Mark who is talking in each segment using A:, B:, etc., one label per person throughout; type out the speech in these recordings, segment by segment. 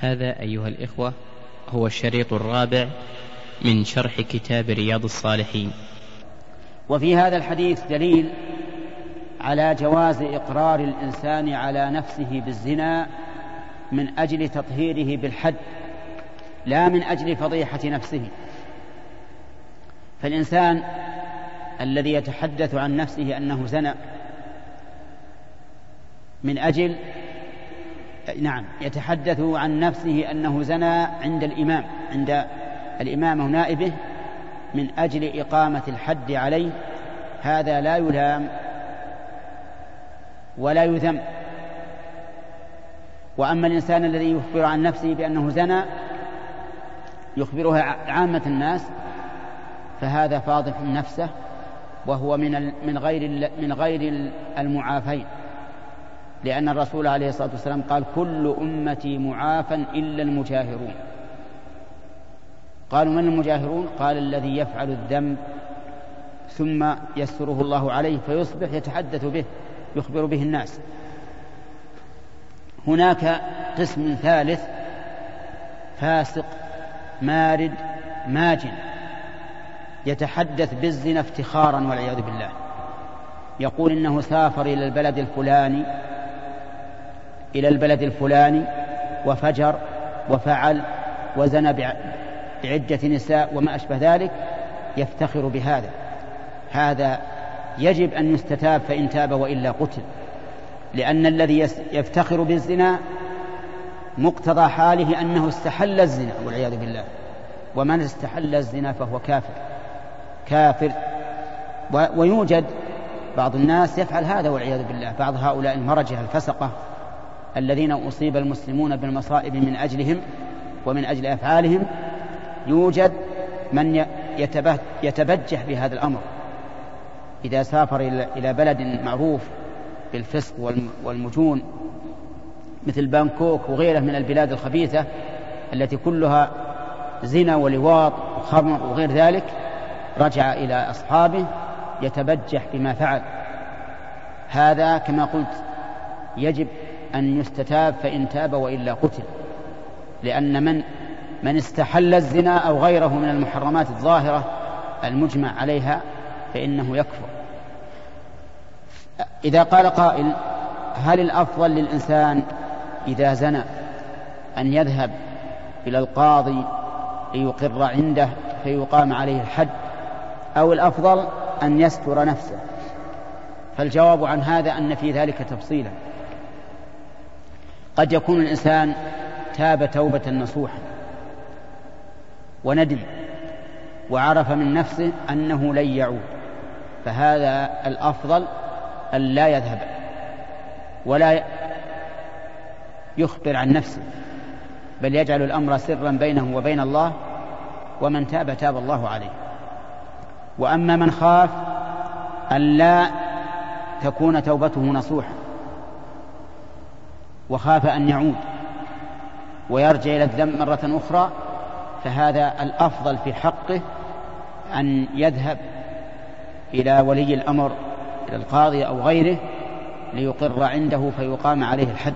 A: هذا أيها الإخوة هو الشريط الرابع من شرح كتاب رياض الصالحين
B: وفي هذا الحديث دليل على جواز إقرار الإنسان على نفسه بالزنا من أجل تطهيره بالحد لا من أجل فضيحة نفسه فالإنسان الذي يتحدث عن نفسه أنه زنى من أجل نعم يتحدث عن نفسه أنه زنى عند الإمام عند الإمام نائبه من أجل إقامة الحد عليه هذا لا يلام ولا يذم وأما الإنسان الذي يخبر عن نفسه بأنه زنى يخبرها عامة الناس فهذا فاضح نفسه وهو من من غير من غير المعافين لأن الرسول عليه الصلاة والسلام قال كل أمتي معافى إلا المجاهرون قالوا من المجاهرون قال الذي يفعل الذنب ثم يسره الله عليه فيصبح يتحدث به يخبر به الناس هناك قسم ثالث فاسق مارد ماجن يتحدث بالزنا افتخارا والعياذ بالله يقول انه سافر الى البلد الفلاني إلى البلد الفلاني وفجر وفعل وزنى بعدة نساء وما أشبه ذلك يفتخر بهذا هذا يجب أن يستتاب فإن تاب وإلا قتل لأن الذي يفتخر بالزنا مقتضى حاله أنه استحل الزنا والعياذ بالله ومن استحل الزنا فهو كافر كافر ويوجد بعض الناس يفعل هذا والعياذ بالله بعض هؤلاء المرجة الفسقة الذين أصيب المسلمون بالمصائب من أجلهم ومن أجل أفعالهم يوجد من يتبجح بهذا الأمر إذا سافر إلى بلد معروف بالفسق والمجون مثل بانكوك وغيره من البلاد الخبيثة التي كلها زنا ولواط وخمر وغير ذلك رجع إلى أصحابه يتبجح بما فعل هذا كما قلت يجب أن يستتاب فإن تاب وإلا قتل لأن من من استحل الزنا أو غيره من المحرمات الظاهرة المجمع عليها فإنه يكفر إذا قال قائل هل الأفضل للإنسان إذا زنى أن يذهب إلى القاضي ليقر عنده فيقام عليه الحد أو الأفضل أن يستر نفسه فالجواب عن هذا أن في ذلك تفصيلا قد يكون الإنسان تاب توبة نصوحا وندم وعرف من نفسه أنه لن يعود فهذا الأفضل أن لا يذهب ولا يخبر عن نفسه بل يجعل الأمر سرا بينه وبين الله ومن تاب تاب الله عليه وأما من خاف أن لا تكون توبته نصوحا وخاف أن يعود ويرجع إلى الذنب مرة أخرى فهذا الأفضل في حقه أن يذهب إلى ولي الأمر إلى القاضي أو غيره ليقر عنده فيقام عليه الحد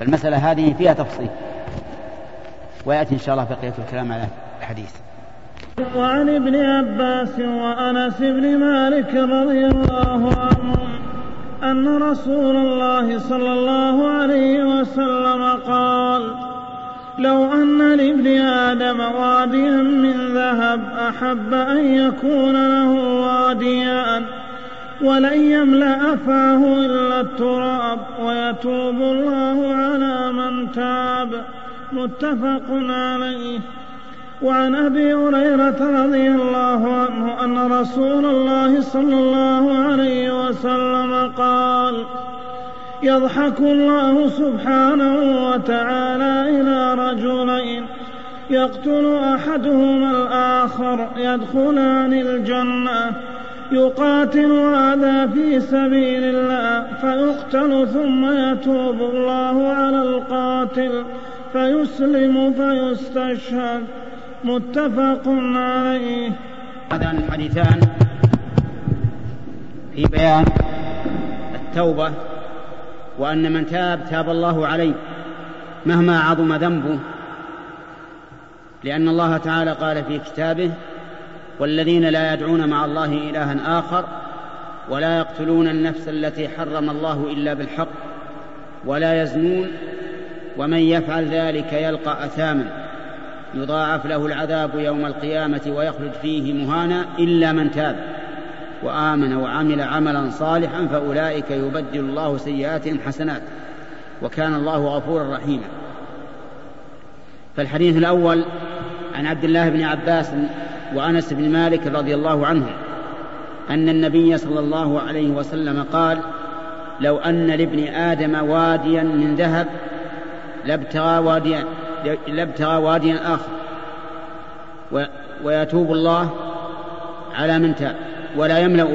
B: فالمسألة هذه فيها تفصيل ويأتي إن شاء الله بقية الكلام على الحديث
C: وعن ابن عباس وأنس بن مالك رضي الله عنهما أن رسول الله صلى الله عليه وسلم قال لو أن لابن آدم واديا من ذهب أحب أن يكون له واديان ولن يملأ فاه إلا التراب ويتوب الله على من تاب متفق عليه وعن ابي هريره رضي الله عنه ان رسول الله صلى الله عليه وسلم قال يضحك الله سبحانه وتعالى الى رجلين يقتل احدهما الاخر يدخلان الجنه يقاتل هذا في سبيل الله فيقتل ثم يتوب الله على القاتل فيسلم فيستشهد متفق عليه
B: هذان الحديثان في بيان التوبة وأن من تاب تاب الله عليه مهما عظم ذنبه لأن الله تعالى قال في كتابه والذين لا يدعون مع الله إلها آخر ولا يقتلون النفس التي حرم الله إلا بالحق ولا يزنون ومن يفعل ذلك يلقى أثاما يضاعف له العذاب يوم القيامة ويخلد فيه مهانا إلا من تاب وآمن وعمل عملا صالحا فأولئك يبدل الله سيئاتهم حسنات وكان الله غفورا رحيما فالحديث الأول عن عبد الله بن عباس وأنس بن مالك رضي الله عنهم أن النبي صلى الله عليه وسلم قال لو أن لابن آدم واديا من ذهب لابتغى واديا لابتغى واديا آخر ويتوب الله على من تاب ولا يملأ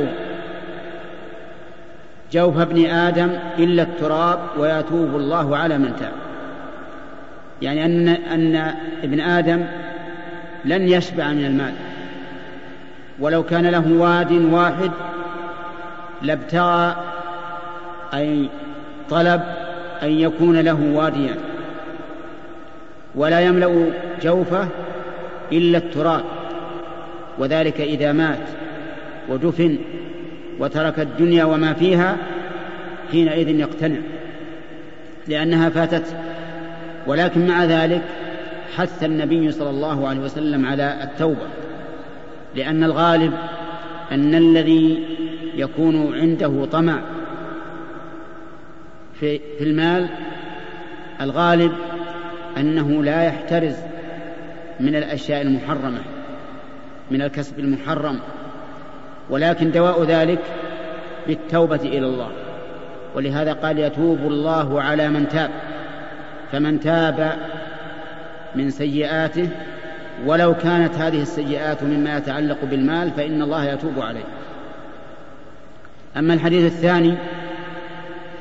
B: جوف ابن آدم إلا التراب ويتوب الله على من تاب يعني أن أن ابن آدم لن يشبع من المال ولو كان له واد واحد لابتغى أي طلب أن يكون له واديا ولا يملا جوفه الا التراب وذلك اذا مات ودفن وترك الدنيا وما فيها حينئذ يقتنع لانها فاتت ولكن مع ذلك حث النبي صلى الله عليه وسلم على التوبه لان الغالب ان الذي يكون عنده طمع في, في المال الغالب أنه لا يحترز من الأشياء المحرمة من الكسب المحرم ولكن دواء ذلك بالتوبة إلى الله ولهذا قال يتوب الله على من تاب فمن تاب من سيئاته ولو كانت هذه السيئات مما يتعلق بالمال فإن الله يتوب عليه أما الحديث الثاني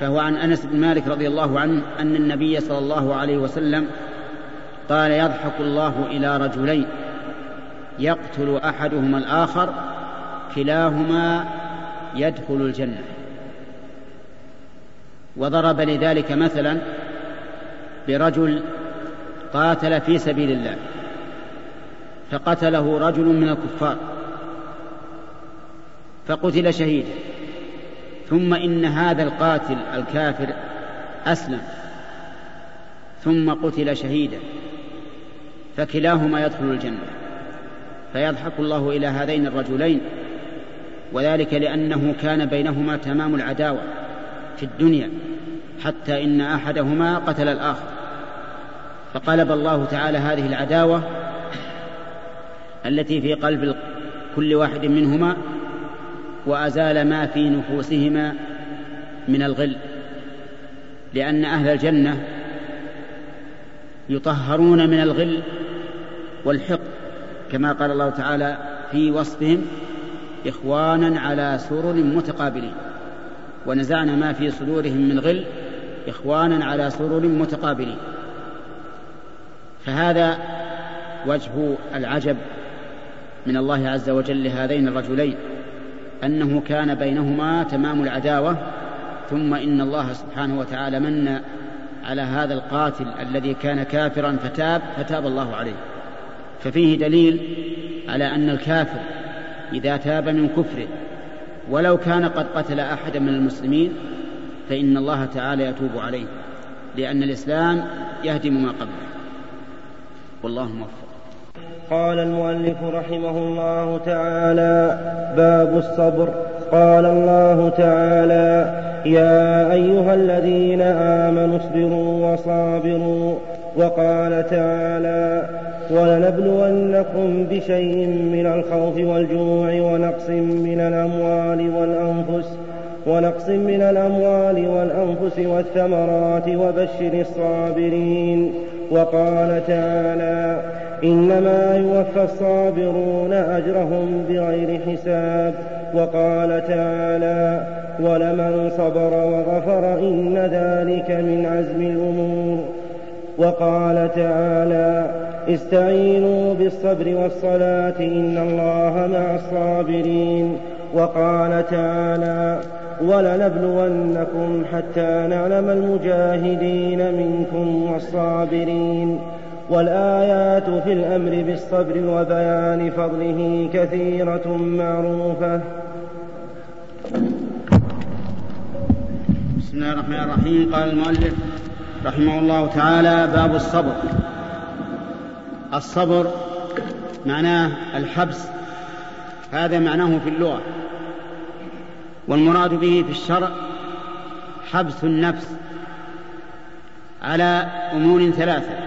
B: فهو عن أنس بن مالك رضي الله عنه أن النبي صلى الله عليه وسلم قال يضحك الله إلى رجلين يقتل أحدهما الآخر كلاهما يدخل الجنة وضرب لذلك مثلا برجل قاتل في سبيل الله فقتله رجل من الكفار فقتل شهيدا ثم إن هذا القاتل الكافر أسلم ثم قتل شهيدا فكلاهما يدخل الجنة فيضحك الله إلى هذين الرجلين وذلك لأنه كان بينهما تمام العداوة في الدنيا حتى إن أحدهما قتل الآخر فقلب الله تعالى هذه العداوة التي في قلب كل واحد منهما وأزال ما في نفوسهما من الغل لأن أهل الجنة يطهرون من الغل والحقد كما قال الله تعالى في وصفهم إخوانا على سرر متقابلين ونزعنا ما في صدورهم من غل إخوانا على سرر متقابلين فهذا وجه العجب من الله عز وجل لهذين الرجلين أنه كان بينهما تمام العداوة ثم إن الله سبحانه وتعالى من على هذا القاتل الذي كان كافرا فتاب فتاب الله عليه ففيه دليل على أن الكافر إذا تاب من كفره ولو كان قد قتل أحدا من المسلمين فإن الله تعالى يتوب عليه لأن الإسلام يهدم ما قبله والله موفق
D: قال المؤلف رحمه الله تعالى باب الصبر قال الله تعالى يا ايها الذين امنوا اصبروا وصابروا وقال تعالى ولنبلونكم بشيء من الخوف والجوع ونقص من الاموال والانفس ونقص من الأموال والأنفس والثمرات وبشر الصابرين وقال تعالى إنما يوفى الصابرون أجرهم بغير حساب وقال تعالى ولمن صبر وغفر إن ذلك من عزم الأمور وقال تعالى استعينوا بالصبر والصلاة إن الله مع الصابرين وقال تعالى ولنبلونكم حتى نعلم المجاهدين منكم والصابرين والآيات في الأمر بالصبر وبيان فضله كثيرة معروفة
B: بسم الله الرحمن الرحيم قال المؤلف رحمه الله تعالى باب الصبر الصبر معناه الحبس هذا معناه في اللغة والمراد به في الشرع حبس النفس على أمور ثلاثة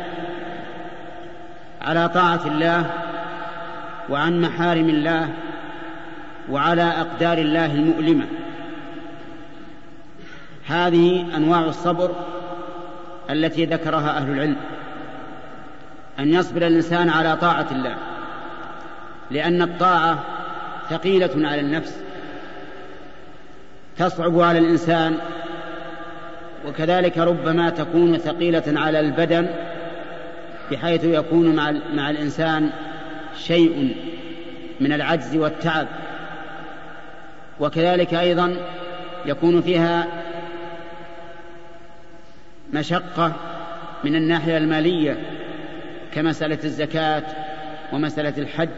B: على طاعة الله وعن محارم الله وعلى أقدار الله المؤلمة هذه أنواع الصبر التي ذكرها أهل العلم أن يصبر الإنسان على طاعة الله لأن الطاعة ثقيلة على النفس تصعب على الإنسان وكذلك ربما تكون ثقيلة على البدن بحيث يكون مع, مع الإنسان شيء من العجز والتعب وكذلك أيضا يكون فيها مشقة من الناحية المالية كمسألة الزكاة ومسألة الحج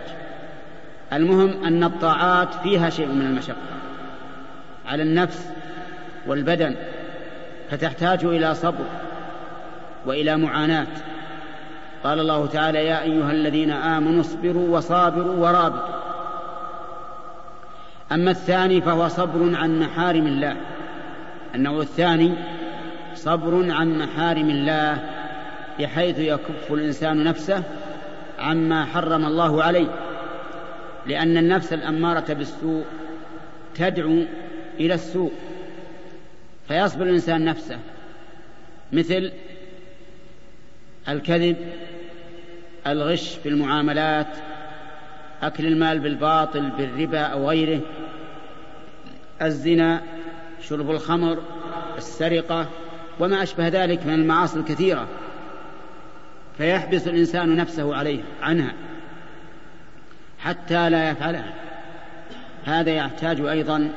B: المهم أن الطاعات فيها شيء من المشقة على النفس والبدن فتحتاج إلى صبر وإلى معاناة قال الله تعالى يا أيها الذين آمنوا اصبروا وصابروا ورابطوا أما الثاني فهو صبر عن محارم الله النوع الثاني صبر عن محارم الله بحيث يكف الإنسان نفسه عما حرم الله عليه لأن النفس الأمارة بالسوء تدعو إلى السوء فيصبر الإنسان نفسه مثل الكذب الغش في المعاملات أكل المال بالباطل بالربا أو غيره الزنا شرب الخمر السرقة وما أشبه ذلك من المعاصي الكثيرة فيحبس الإنسان نفسه عليه عنها حتى لا يفعلها هذا يحتاج أيضا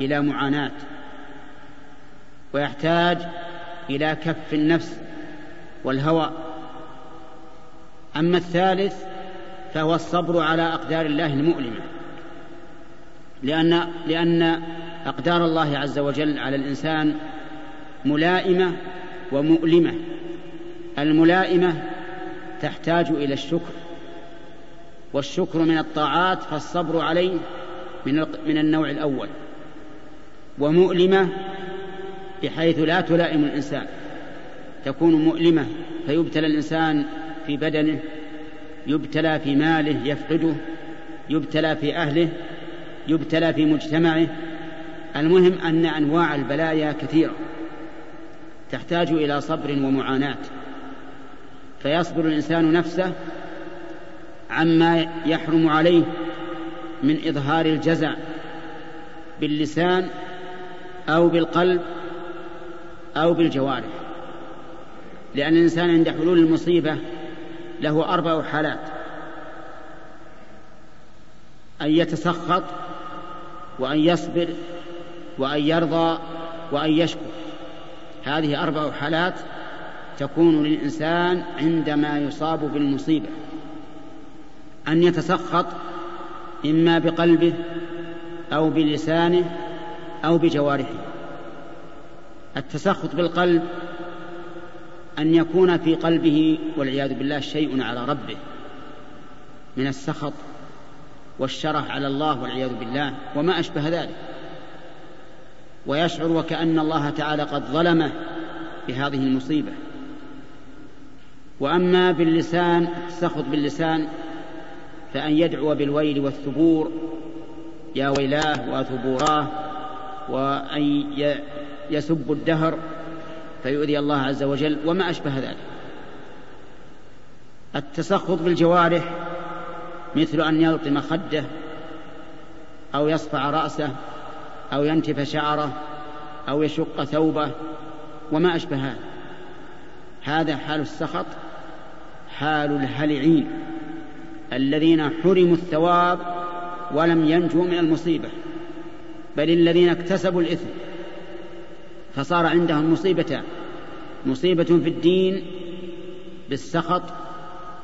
B: إلى معاناة ويحتاج إلى كف النفس والهوى أما الثالث فهو الصبر على أقدار الله المؤلمة لأن لأن أقدار الله عز وجل على الإنسان ملائمة ومؤلمة الملائمة تحتاج إلى الشكر والشكر من الطاعات فالصبر عليه من من النوع الأول ومؤلمة بحيث لا تلائم الإنسان تكون مؤلمة فيبتلى الإنسان في بدنه يبتلى في ماله يفقده يبتلى في اهله يبتلى في مجتمعه المهم ان انواع البلايا كثيره تحتاج الى صبر ومعاناه فيصبر الانسان نفسه عما يحرم عليه من اظهار الجزع باللسان او بالقلب او بالجوارح لان الانسان عند حلول المصيبه له أربع حالات أن يتسخط وأن يصبر وأن يرضى وأن يشكر هذه أربع حالات تكون للإنسان عندما يصاب بالمصيبة أن يتسخط إما بقلبه أو بلسانه أو بجوارحه التسخط بالقلب أن يكون في قلبه والعياذ بالله شيء على ربه من السخط والشرف على الله والعياذ بالله وما أشبه ذلك ويشعر وكأن الله تعالى قد ظلمه بهذه المصيبة وأما باللسان السخط باللسان فأن يدعو بالويل والثبور يا ويلاه وثبوراه وأن يسب الدهر فيؤذي الله عز وجل وما أشبه ذلك التسخط بالجوارح مثل أن يلطم خده أو يصفع رأسه أو ينتف شعره أو يشق ثوبه وما أشبه هذا هذا حال السخط حال الهلعين الذين حرموا الثواب ولم ينجوا من المصيبه بل الذين اكتسبوا الاثم فصار عندهم مصيبتان مصيبة في الدين بالسخط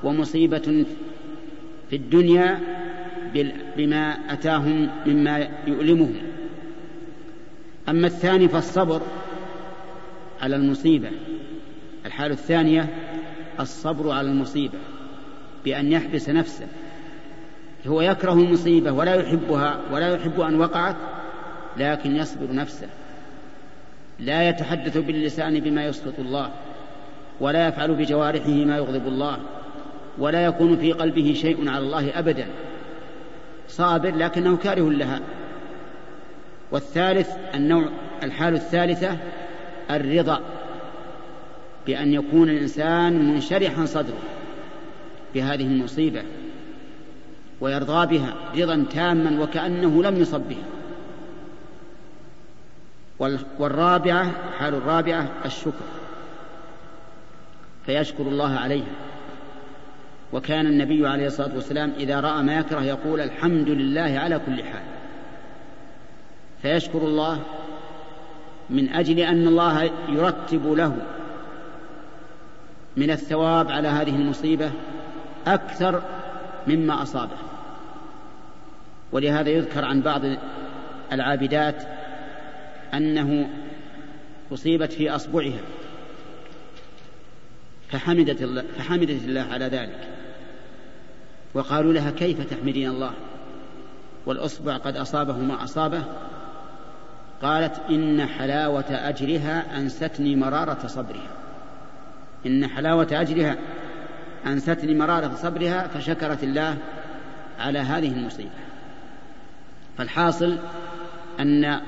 B: ومصيبة في الدنيا بما أتاهم مما يؤلمهم أما الثاني فالصبر على المصيبة الحالة الثانية الصبر على المصيبة بأن يحبس نفسه هو يكره المصيبة ولا يحبها ولا يحب أن وقعت لكن يصبر نفسه لا يتحدث باللسان بما يسخط الله ولا يفعل بجوارحه ما يغضب الله ولا يكون في قلبه شيء على الله ابدا صابر لكنه كاره لها والثالث النوع الحال الثالثه الرضا بان يكون الانسان منشرحا صدره بهذه المصيبه ويرضى بها رضا تاما وكانه لم يصب بها والرابعة حال الرابعة الشكر فيشكر الله عليها وكان النبي عليه الصلاة والسلام إذا رأى ما يكره يقول الحمد لله على كل حال فيشكر الله من أجل أن الله يرتب له من الثواب على هذه المصيبة أكثر مما أصابه ولهذا يذكر عن بعض العابدات أنه أصيبت في أصبعها فحمدت الله, فحمدت الله على ذلك وقالوا لها كيف تحمدين الله والأصبع قد أصابه ما أصابه قالت إن حلاوة أجرها أنستني مرارة صبرها إن حلاوة أجرها أنستني مرارة صبرها فشكرت الله على هذه المصيبة فالحاصل أن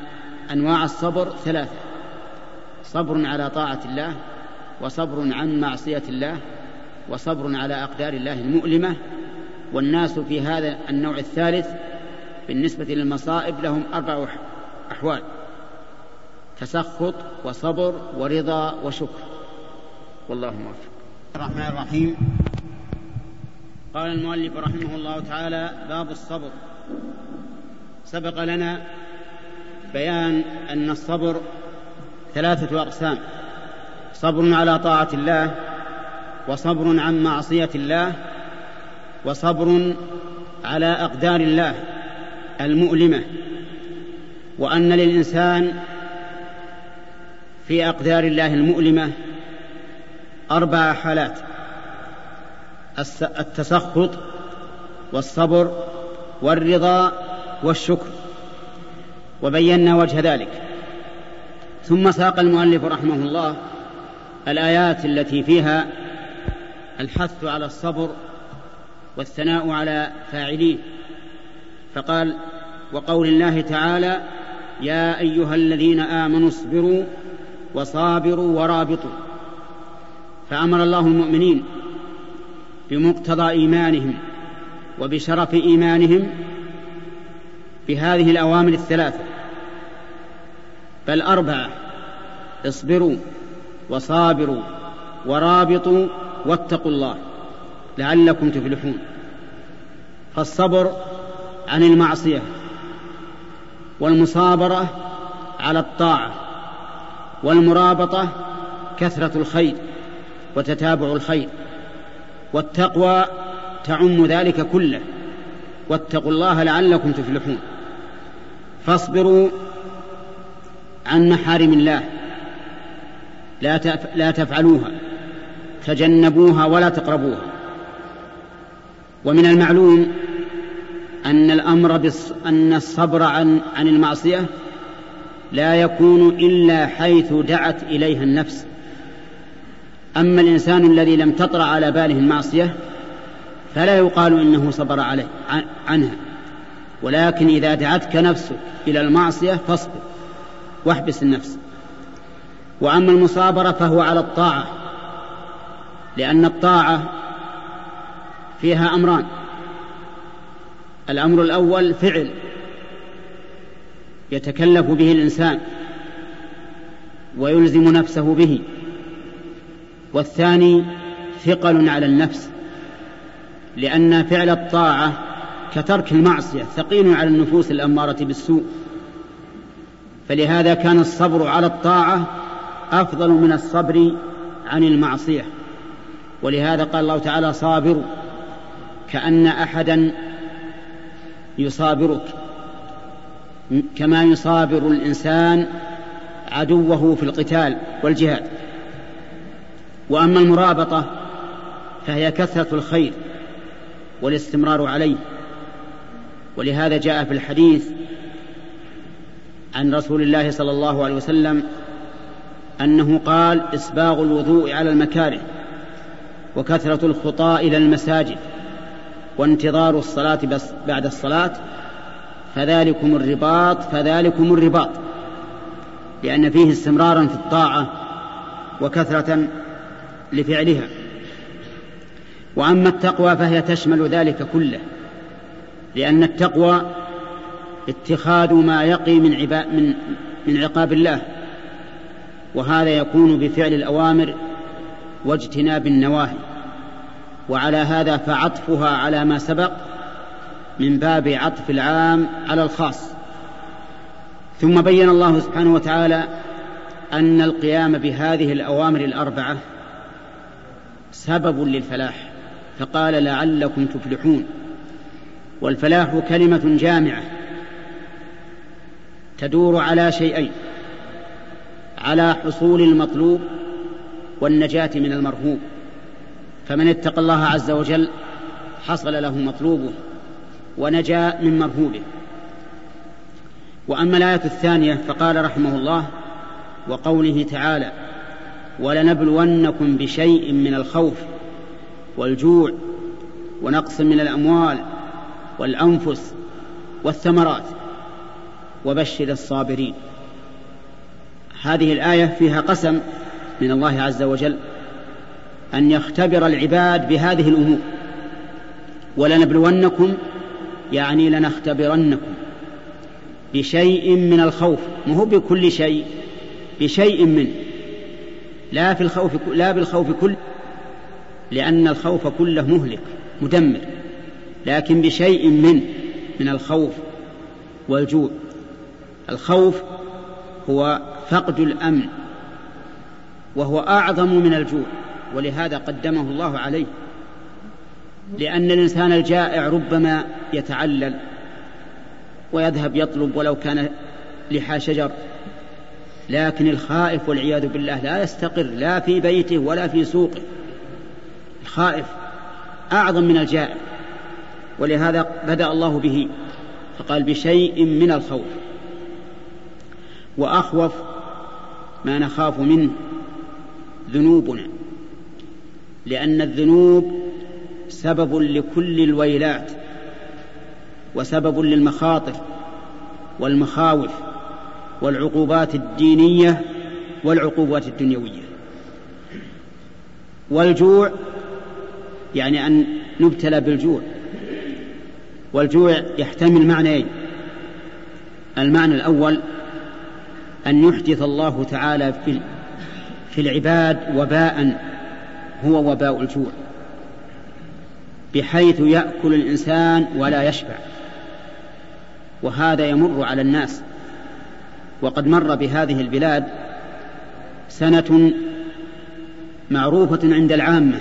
B: انواع الصبر ثلاثه صبر على طاعه الله وصبر عن معصيه الله وصبر على اقدار الله المؤلمه والناس في هذا النوع الثالث بالنسبه للمصائب لهم اربع احوال تسخط وصبر ورضا وشكر والله موفق الرحمن الرحيم قال المؤلف رحمه الله تعالى باب الصبر سبق لنا بيان أن الصبر ثلاثة أقسام صبر على طاعة الله وصبر عن معصية الله وصبر على أقدار الله المؤلمة وأن للإنسان في أقدار الله المؤلمة أربع حالات التسخط والصبر والرضا والشكر وبينا وجه ذلك ثم ساق المؤلف رحمه الله الايات التي فيها الحث على الصبر والثناء على فاعليه فقال وقول الله تعالى يا ايها الذين امنوا اصبروا وصابروا ورابطوا فامر الله المؤمنين بمقتضى ايمانهم وبشرف ايمانهم بهذه الأوامر الثلاثة بل أربعة اصبروا وصابروا ورابطوا واتقوا الله لعلكم تفلحون فالصبر عن المعصية والمصابرة على الطاعة والمرابطة كثرة الخير وتتابع الخير والتقوى تعم ذلك كله واتقوا الله لعلكم تفلحون فاصبروا عن محارم الله لا لا تفعلوها تجنبوها ولا تقربوها ومن المعلوم أن الأمر بص... أن الصبر عن عن المعصية لا يكون إلا حيث دعت إليها النفس أما الإنسان الذي لم تطرأ على باله المعصية فلا يقال إنه صبر عليه عنها ولكن إذا دعتك نفسك إلى المعصية فاصبر واحبس النفس وأما المصابرة فهو على الطاعة لأن الطاعة فيها أمران الأمر الأول فعل يتكلف به الإنسان ويلزم نفسه به والثاني ثقل على النفس لأن فعل الطاعة كترك المعصية ثقيل على النفوس الأمارة بالسوء فلهذا كان الصبر على الطاعة أفضل من الصبر عن المعصية ولهذا قال الله تعالى صابر كأن أحدا يصابرك كما يصابر الإنسان عدوه في القتال والجهاد وأما المرابطة فهي كثرة الخير والاستمرار عليه ولهذا جاء في الحديث عن رسول الله صلى الله عليه وسلم انه قال اسباغ الوضوء على المكاره وكثره الخطاء الى المساجد وانتظار الصلاه بس بعد الصلاه فذلكم الرباط فذلكم الرباط لان فيه استمرارا في الطاعه وكثره لفعلها واما التقوى فهي تشمل ذلك كله لأن التقوى اتخاذ ما يقي من, عبا من, من عقاب الله وهذا يكون بفعل الأوامر واجتناب النواهي وعلى هذا فعطفها على ما سبق من باب عطف العام على الخاص ثم بين الله سبحانه وتعالى ان القيام بهذه الاوامر الاربعه سبب للفلاح فقال لعلكم تفلحون والفلاح كلمة جامعة تدور على شيئين على حصول المطلوب والنجاة من المرهوب فمن اتقى الله عز وجل حصل له مطلوبه ونجا من مرهوبه واما الايه الثانيه فقال رحمه الله وقوله تعالى ولنبلونكم بشيء من الخوف والجوع ونقص من الاموال والأنفس والثمرات وبشر الصابرين هذه الآية فيها قسم من الله عز وجل أن يختبر العباد بهذه الأمور ولنبلونكم يعني لنختبرنكم بشيء من الخوف مو بكل شيء بشيء منه لا في الخوف لا بالخوف كله لأن الخوف كله مهلك مدمر لكن بشيء من من الخوف والجوع الخوف هو فقد الامن وهو اعظم من الجوع ولهذا قدمه الله عليه لان الانسان الجائع ربما يتعلل ويذهب يطلب ولو كان لحى شجر لكن الخائف والعياذ بالله لا يستقر لا في بيته ولا في سوقه الخائف اعظم من الجائع ولهذا بدأ الله به فقال بشيء من الخوف وأخوف ما نخاف منه ذنوبنا لأن الذنوب سبب لكل الويلات وسبب للمخاطر والمخاوف والعقوبات الدينية والعقوبات الدنيوية والجوع يعني أن نبتلى بالجوع والجوع يحتمل معنيين إيه؟ المعنى الأول أن يحدث الله تعالى في في العباد وباء هو وباء الجوع بحيث يأكل الإنسان ولا يشبع وهذا يمر على الناس وقد مر بهذه البلاد سنة معروفة عند العامة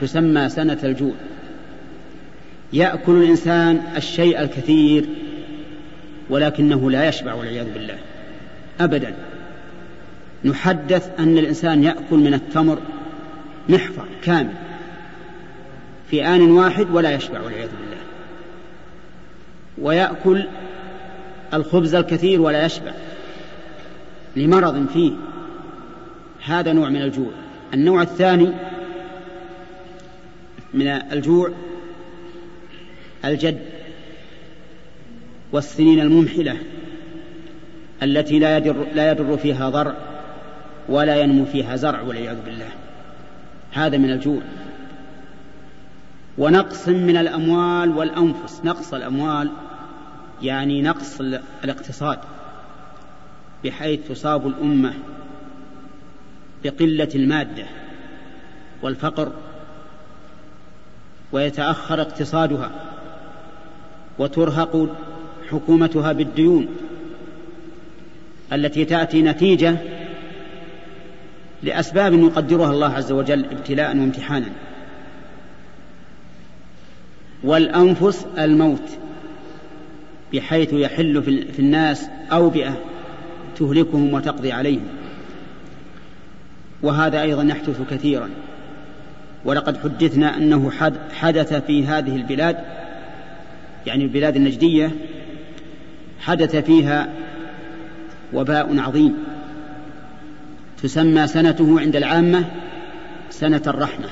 B: تسمى سنة الجوع يأكل الإنسان الشيء الكثير ولكنه لا يشبع والعياذ بالله أبدا نحدث أن الإنسان يأكل من التمر محفر كامل في آن واحد ولا يشبع والعياذ بالله ويأكل الخبز الكثير ولا يشبع لمرض فيه هذا نوع من الجوع النوع الثاني من الجوع الجد والسنين الممحلة التي لا يدر, لا يدر فيها ضرع ولا ينمو فيها زرع والعياذ بالله هذا من الجوع ونقص من الأموال والأنفس نقص الأموال يعني نقص الاقتصاد بحيث تصاب الأمة بقلة المادة والفقر ويتأخر اقتصادها وترهق حكومتها بالديون التي تاتي نتيجه لاسباب يقدرها الله عز وجل ابتلاء وامتحانا والانفس الموت بحيث يحل في الناس اوبئه تهلكهم وتقضي عليهم وهذا ايضا يحدث كثيرا ولقد حدثنا انه حدث في هذه البلاد يعني البلاد النجدية حدث فيها وباء عظيم تسمى سنته عند العامة سنة الرحمة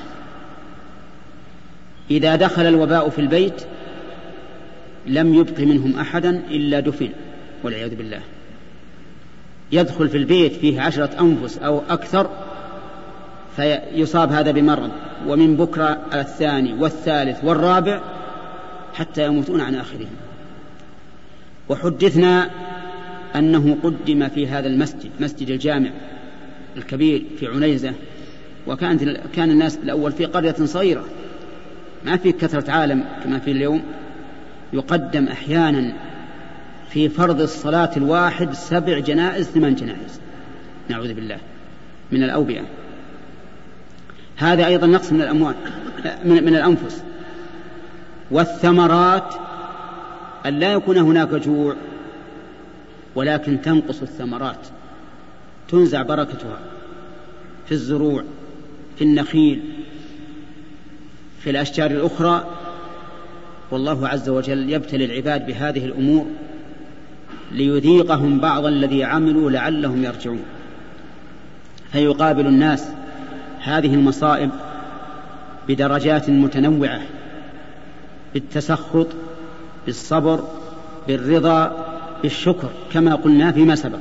B: إذا دخل الوباء في البيت لم يبق منهم أحدا إلا دفن والعياذ بالله يدخل في البيت فيه عشرة أنفس أو أكثر فيصاب هذا بمرض ومن بكرة الثاني والثالث والرابع حتى يموتون عن آخرهم وحدثنا أنه قدم في هذا المسجد مسجد الجامع الكبير في عنيزة وكانت كان الناس الأول في قرية صغيرة ما في كثرة عالم كما في اليوم يقدم أحيانا في فرض الصلاة الواحد سبع جنائز ثمان جنائز نعوذ بالله من الأوبئة هذا أيضا نقص من الأموال من, من الأنفس والثمرات أن لا يكون هناك جوع ولكن تنقص الثمرات تنزع بركتها في الزروع في النخيل في الأشجار الأخرى والله عز وجل يبتلي العباد بهذه الأمور ليذيقهم بعض الذي عملوا لعلهم يرجعون فيقابل الناس هذه المصائب بدرجات متنوعه بالتسخط بالصبر بالرضا بالشكر كما قلنا فيما سبق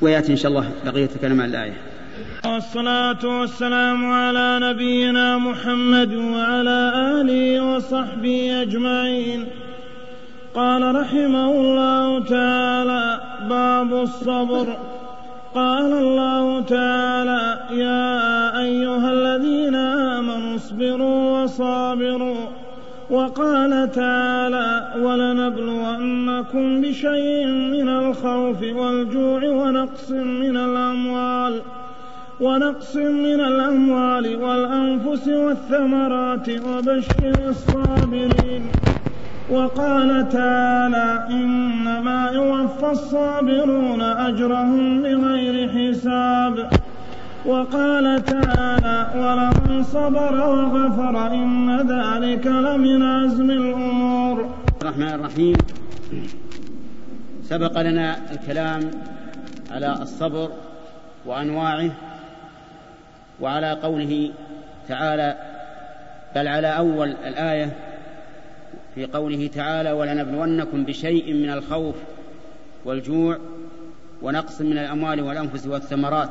B: وياتي ان شاء الله بقيه الكلام عن الايه
C: والصلاة والسلام على نبينا محمد وعلى آله وصحبه أجمعين قال رحمه الله تعالى باب الصبر قال الله تعالى يا أيها الذين آمنوا اصبروا وصابروا وقال تعالى ولنبلونكم بشيء من الخوف والجوع ونقص من الأموال ونقص من الأموال والأنفس والثمرات وبشر الصابرين وقال تعالى إنما يوفى الصابرون أجرهم بغير حساب وقال تعالى ولمن صبر وغفر إن ذلك لمن عزم الأمور
B: الرحمن الرحيم سبق لنا الكلام على الصبر وأنواعه وعلى قوله تعالى بل على أول الآية في قوله تعالى ولنبلونكم بشيء من الخوف والجوع ونقص من الأموال والأنفس والثمرات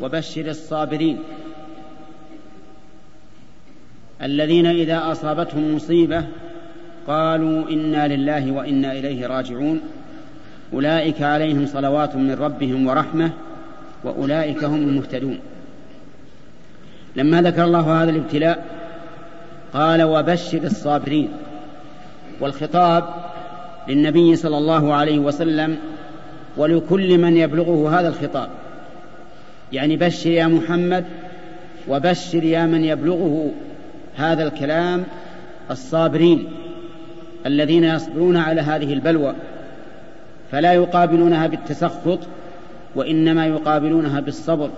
B: وبشر الصابرين الذين اذا اصابتهم مصيبه قالوا انا لله وانا اليه راجعون اولئك عليهم صلوات من ربهم ورحمه واولئك هم المهتدون لما ذكر الله هذا الابتلاء قال وبشر الصابرين والخطاب للنبي صلى الله عليه وسلم ولكل من يبلغه هذا الخطاب يعني بشر يا محمد وبشر يا من يبلغه هذا الكلام الصابرين الذين يصبرون على هذه البلوى فلا يقابلونها بالتسخط وانما يقابلونها بالصبر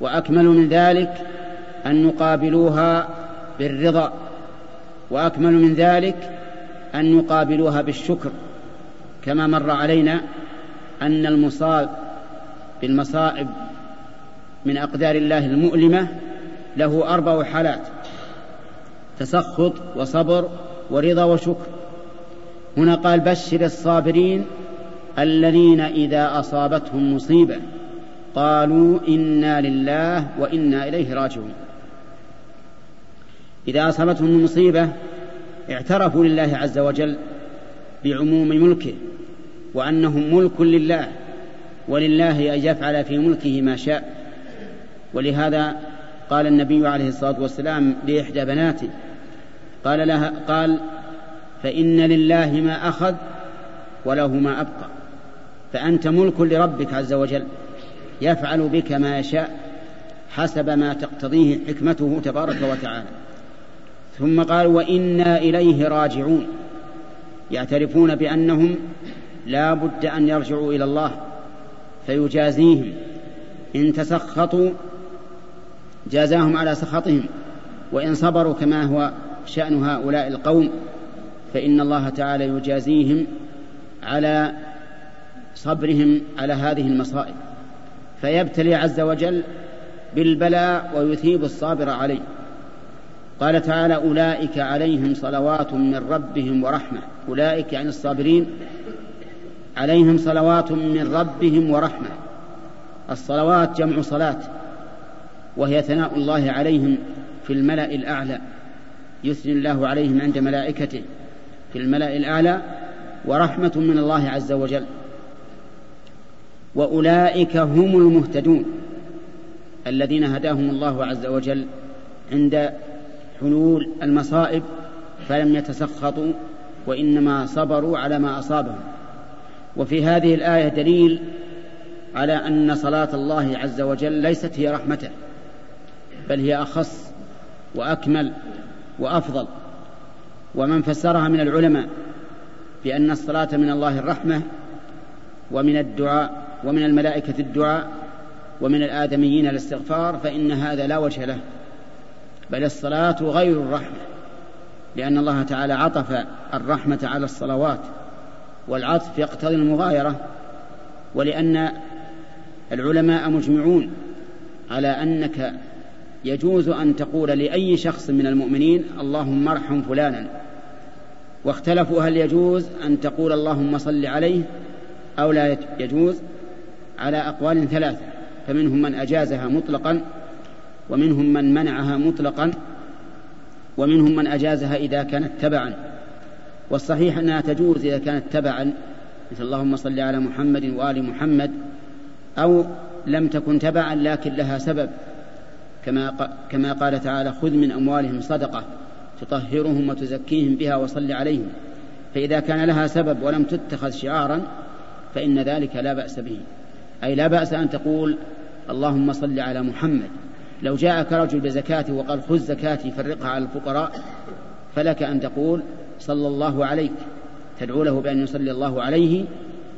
B: واكمل من ذلك ان نقابلوها بالرضا واكمل من ذلك ان نقابلوها بالشكر كما مر علينا ان المصاب بالمصائب من أقدار الله المؤلمة له أربع حالات تسخط وصبر ورضا وشكر هنا قال بشر الصابرين الذين إذا أصابتهم مصيبة قالوا إنا لله وإنا إليه راجعون إذا أصابتهم مصيبة اعترفوا لله عز وجل بعموم ملكه وأنهم ملك لله ولله أن يفعل في ملكه ما شاء ولهذا قال النبي عليه الصلاة والسلام لإحدى بناته قال لها قال فإن لله ما أخذ وله ما أبقى فأنت ملك لربك عز وجل يفعل بك ما يشاء حسب ما تقتضيه حكمته تبارك وتعالى ثم قال وإنا إليه راجعون يعترفون بأنهم لا بد أن يرجعوا إلى الله فيجازيهم إن تسخطوا جازاهم على سخطهم وإن صبروا كما هو شأن هؤلاء القوم فإن الله تعالى يجازيهم على صبرهم على هذه المصائب فيبتلي عز وجل بالبلاء ويثيب الصابر عليه قال تعالى أولئك عليهم صلوات من ربهم ورحمة أولئك يعني الصابرين عليهم صلوات من ربهم ورحمة الصلوات جمع صلاة وهي ثناء الله عليهم في الملأ الأعلى يثني الله عليهم عند ملائكته في الملأ الأعلى ورحمة من الله عز وجل وأولئك هم المهتدون الذين هداهم الله عز وجل عند حلول المصائب فلم يتسخطوا وإنما صبروا على ما أصابهم وفي هذه الآية دليل على أن صلاة الله عز وجل ليست هي رحمته بل هي أخص وأكمل وأفضل ومن فسرها من العلماء بأن الصلاة من الله الرحمة ومن الدعاء ومن الملائكة الدعاء ومن الآدميين الاستغفار فإن هذا لا وجه له بل الصلاة غير الرحمة لأن الله تعالى عطف الرحمة على الصلوات والعطف يقتضي المغايرة ولأن العلماء مجمعون على أنك يجوز أن تقول لأي شخص من المؤمنين اللهم ارحم فلانا واختلفوا هل يجوز أن تقول اللهم صل عليه أو لا يجوز على أقوال ثلاثة فمنهم من أجازها مطلقا ومنهم من منعها مطلقا ومنهم من أجازها إذا كانت تبعا والصحيح أنها تجوز إذا كانت تبعا مثل اللهم صل على محمد وآل محمد أو لم تكن تبعا لكن لها سبب كما كما قال تعالى خذ من اموالهم صدقه تطهرهم وتزكيهم بها وصل عليهم فاذا كان لها سبب ولم تتخذ شعارا فان ذلك لا باس به اي لا باس ان تقول اللهم صل على محمد لو جاءك رجل بزكاته وقال خذ زكاتي فرقها على الفقراء فلك ان تقول صلى الله عليك تدعو له بان يصلي الله عليه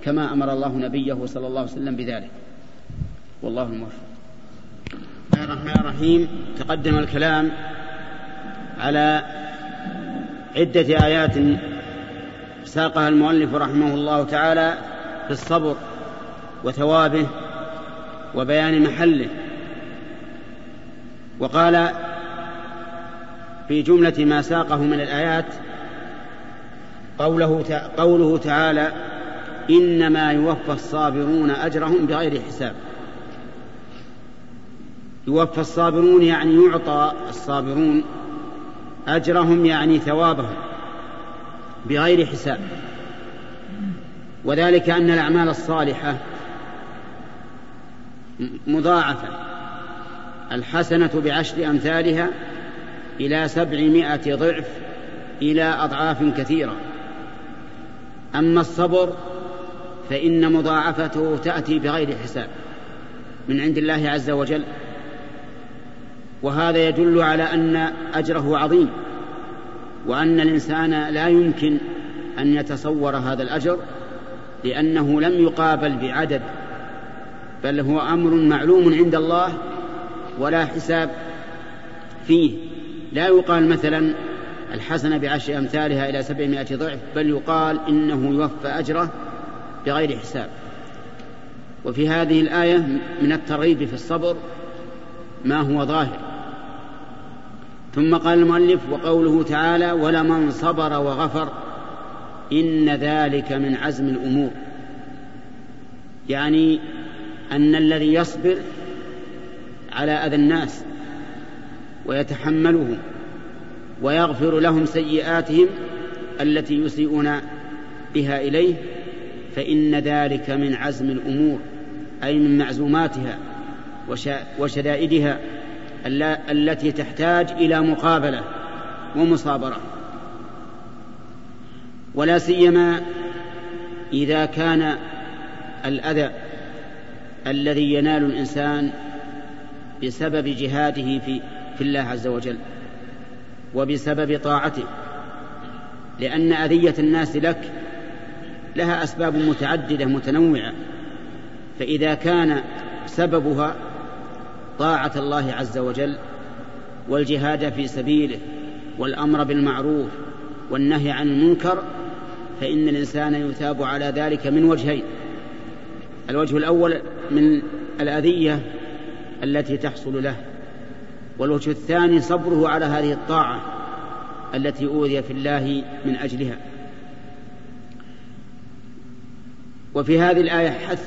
B: كما امر الله نبيه صلى الله عليه وسلم بذلك والله الموفق الله الرحمن الرحيم تقدم الكلام على عدة آيات ساقها المؤلف رحمه الله تعالى في الصبر وثوابه وبيان محله وقال في جملة ما ساقه من الآيات قوله قوله تعالى إنما يوفى الصابرون أجرهم بغير حساب يوفى الصابرون يعني يعطى الصابرون أجرهم يعني ثوابهم بغير حساب وذلك أن الأعمال الصالحة مضاعفة الحسنة بعشر أمثالها إلى سبعمائة ضعف إلى أضعاف كثيرة أما الصبر فإن مضاعفته تأتي بغير حساب من عند الله عز وجل وهذا يدل على أن أجره عظيم وأن الإنسان لا يمكن أن يتصور هذا الأجر لأنه لم يقابل بعدد بل هو أمر معلوم عند الله ولا حساب فيه لا يقال مثلا الحسنة بعشر أمثالها إلى سبعمائة ضعف بل يقال إنه يوفى أجره بغير حساب وفي هذه الآية من الترغيب في الصبر ما هو ظاهر ثم قال المؤلف وقوله تعالى ولمن صبر وغفر ان ذلك من عزم الامور يعني ان الذي يصبر على اذى الناس ويتحملهم ويغفر لهم سيئاتهم التي يسيئون بها اليه فان ذلك من عزم الامور اي من معزوماتها وشدائدها التي تحتاج إلى مقابلة ومصابرة ولا سيما إذا كان الأذى الذي ينال الإنسان بسبب جهاده في في الله عز وجل وبسبب طاعته لأن أذية الناس لك لها أسباب متعددة متنوعة فإذا كان سببها طاعة الله عز وجل والجهاد في سبيله والأمر بالمعروف والنهي عن المنكر فإن الإنسان يثاب على ذلك من وجهين الوجه الأول من الأذية التي تحصل له والوجه الثاني صبره على هذه الطاعة التي أوذي في الله من أجلها وفي هذه الآية حث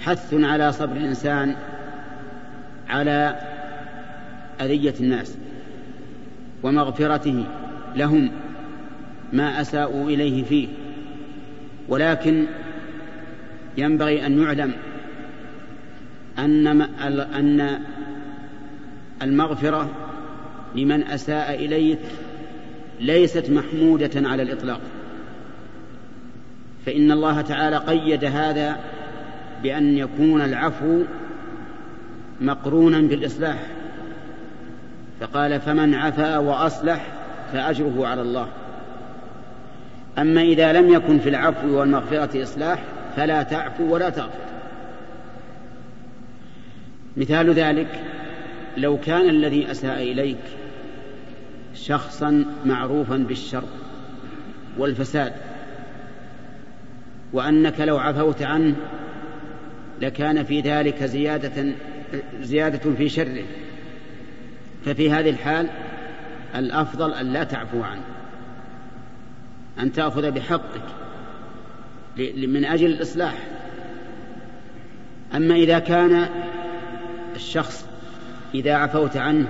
B: حث على صبر الإنسان على أذية الناس ومغفرته لهم ما أساءوا إليه فيه ولكن ينبغي أن يعلم أن أن المغفرة لمن أساء إليك ليست محمودة على الإطلاق فإن الله تعالى قيد هذا بأن يكون العفو مقرونا بالإصلاح فقال فمن عفا وأصلح فأجره على الله أما إذا لم يكن في العفو والمغفرة إصلاح فلا تعفو ولا تغفر مثال ذلك لو كان الذي أساء إليك شخصا معروفا بالشر والفساد وأنك لو عفوت عنه لكان في ذلك زيادة زيادة في شره ففي هذه الحال الأفضل أن لا تعفو عنه أن تأخذ بحقك من أجل الإصلاح أما إذا كان الشخص إذا عفوت عنه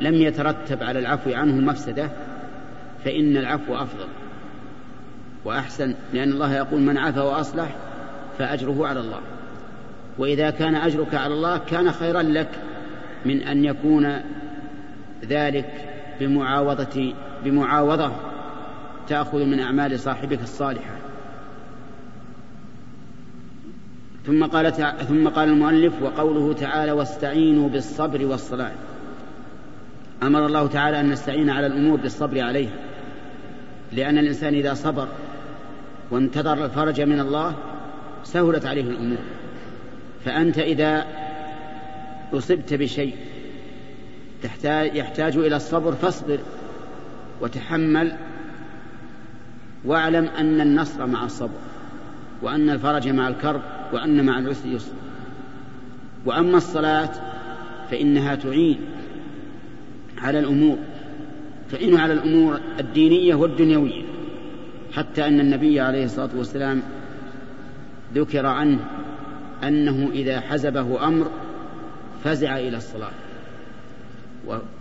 B: لم يترتب على العفو عنه مفسدة فإن العفو أفضل وأحسن لأن الله يقول من عفا وأصلح فأجره على الله وإذا كان أجرك على الله كان خيرا لك من أن يكون ذلك بمعاوضة بمعاوضة تأخذ من أعمال صاحبك الصالحة ثم قال ثم قال المؤلف وقوله تعالى واستعينوا بالصبر والصلاة أمر الله تعالى أن نستعين على الأمور بالصبر عليها لأن الإنسان إذا صبر وانتظر الفرج من الله سهلت عليه الأمور فأنت إذا أصبت بشيء تحتاج يحتاج إلى الصبر فاصبر وتحمل واعلم أن النصر مع الصبر وأن الفرج مع الكرب وأن مع العسر يسر وأما الصلاة فإنها تعين على الأمور تعين على الأمور الدينية والدنيوية حتى أن النبي عليه الصلاة والسلام ذكر عنه أنه إذا حزبه أمر فزع إلى الصلاة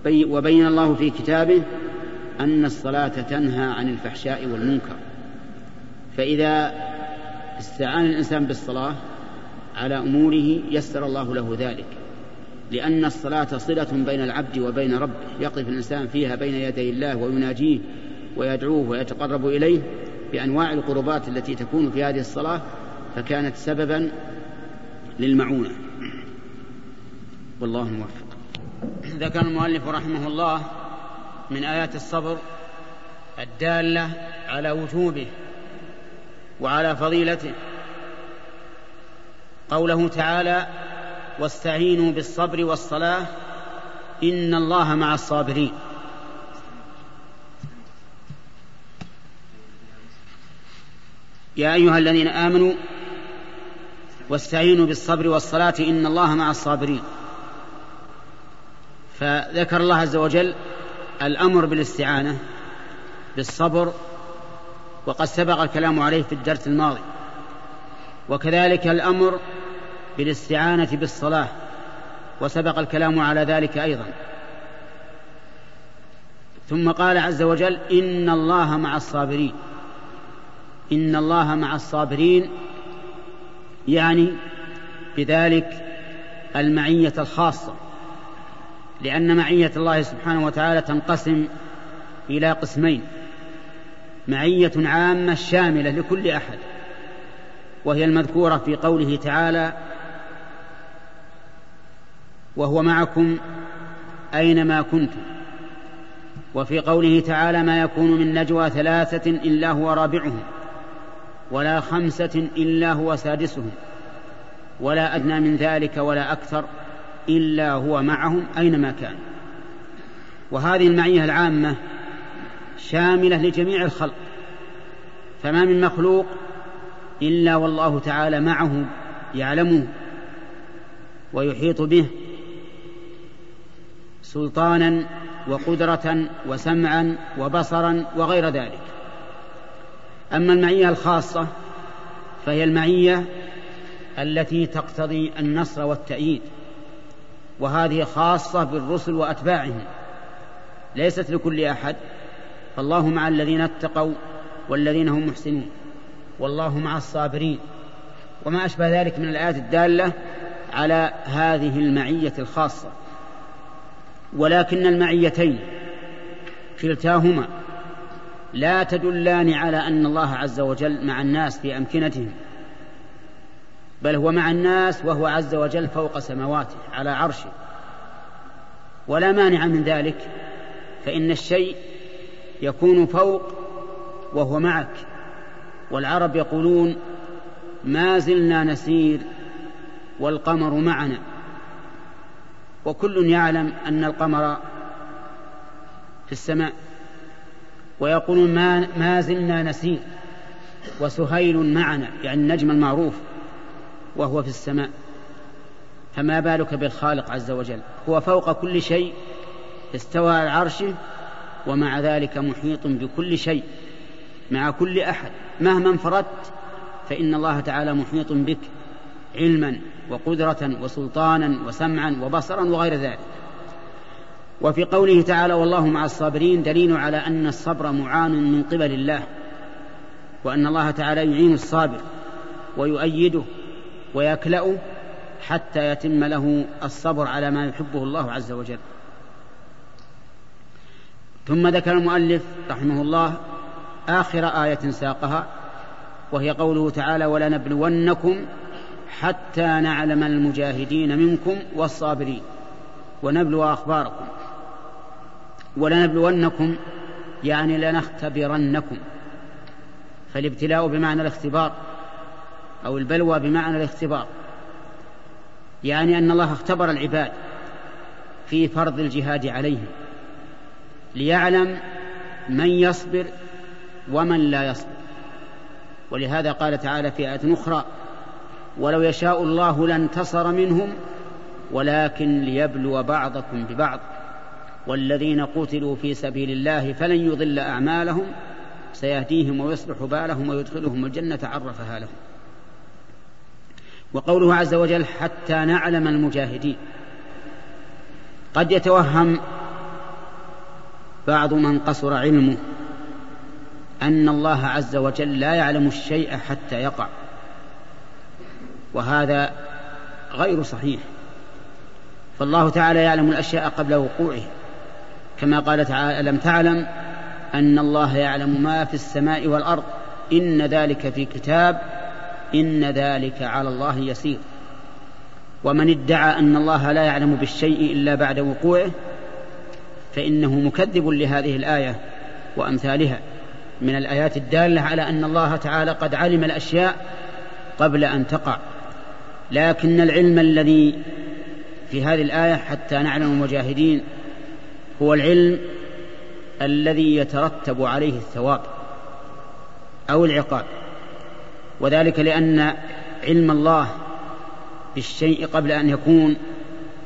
B: وبين الله في كتابه أن الصلاة تنهى عن الفحشاء والمنكر فإذا استعان الإنسان بالصلاة على أموره يسر الله له ذلك لأن الصلاة صلة بين العبد وبين ربه يقف الإنسان فيها بين يدي الله ويناجيه ويدعوه ويتقرب إليه بأنواع القربات التي تكون في هذه الصلاة فكانت سببا للمعونة والله موفق ذكر المؤلف رحمه الله من آيات الصبر الدالة على وجوبه وعلى فضيلته قوله تعالى واستعينوا بالصبر والصلاة إن الله مع الصابرين يا أيها الذين آمنوا واستعينوا بالصبر والصلاة إن الله مع الصابرين فذكر الله عز وجل الأمر بالاستعانة بالصبر وقد سبق الكلام عليه في الدرس الماضي وكذلك الأمر بالاستعانة بالصلاة وسبق الكلام على ذلك أيضا ثم قال عز وجل إن الله مع الصابرين إن الله مع الصابرين يعني بذلك المعية الخاصة لأن معية الله سبحانه وتعالى تنقسم إلى قسمين معية عامة شاملة لكل أحد وهي المذكورة في قوله تعالى وهو معكم أينما كنتم وفي قوله تعالى ما يكون من نجوى ثلاثة إلا هو رابعهم ولا خمسة إلا هو سادسهم ولا أدنى من ذلك ولا أكثر إلا هو معهم أينما كان وهذه المعية العامة شاملة لجميع الخلق فما من مخلوق إلا والله تعالى معه يعلمه ويحيط به سلطانا وقدرة وسمعا وبصرا وغير ذلك أما المعية الخاصة فهي المعية التي تقتضي النصر والتأييد وهذه خاصة بالرسل وأتباعهم ليست لكل أحد فالله مع الذين اتقوا والذين هم محسنون والله مع الصابرين وما أشبه ذلك من الآيات الدالة على هذه المعية الخاصة ولكن المعيتين كلتاهما لا تدلان على أن الله عز وجل مع الناس في أمكنتهم بل هو مع الناس وهو عز وجل فوق سمواته على عرشه ولا مانع من ذلك فإن الشيء يكون فوق وهو معك والعرب يقولون ما زلنا نسير والقمر معنا وكل يعلم أن القمر في السماء ويقول ما, ما زلنا نسير وسهيل معنا يعني النجم المعروف وهو في السماء فما بالك بالخالق عز وجل هو فوق كل شيء استوى على عرشه ومع ذلك محيط بكل شيء مع كل احد مهما انفردت فان الله تعالى محيط بك علما وقدره وسلطانا وسمعا وبصرا وغير ذلك وفي قوله تعالى والله مع الصابرين دليل على أن الصبر معان من قبل الله وأن الله تعالى يعين الصابر ويؤيده ويكلأه حتى يتم له الصبر على ما يحبه الله عز وجل ثم ذكر المؤلف رحمه الله آخر آية ساقها وهي قوله تعالى ولنبلونكم حتى نعلم المجاهدين منكم والصابرين ونبلو أخباركم ولنبلونكم يعني لنختبرنكم فالابتلاء بمعنى الاختبار أو البلوى بمعنى الاختبار يعني أن الله اختبر العباد في فرض الجهاد عليهم ليعلم من يصبر ومن لا يصبر ولهذا قال تعالى في آية أخرى ولو يشاء الله لانتصر منهم ولكن ليبلو بعضكم ببعض والذين قتلوا في سبيل الله فلن يضل أعمالهم سيهديهم ويصلح بالهم ويدخلهم الجنة عرفها لهم وقوله عز وجل حتى نعلم المجاهدين قد يتوهم بعض من قصر علمه أن الله عز وجل لا يعلم الشيء حتى يقع وهذا غير صحيح فالله تعالى يعلم الأشياء قبل وقوعها كما قال تعالى ألم تعلم أن الله يعلم ما في السماء والأرض إن ذلك في كتاب إن ذلك على الله يسير ومن ادعى أن الله لا يعلم بالشيء إلا بعد وقوعه فإنه مكذب لهذه الآية وأمثالها من الآيات الدالة على أن الله تعالى قد علم الأشياء قبل أن تقع لكن العلم الذي في هذه الآية حتى نعلم المجاهدين هو العلم الذي يترتب عليه الثواب او العقاب وذلك لان علم الله بالشيء قبل ان يكون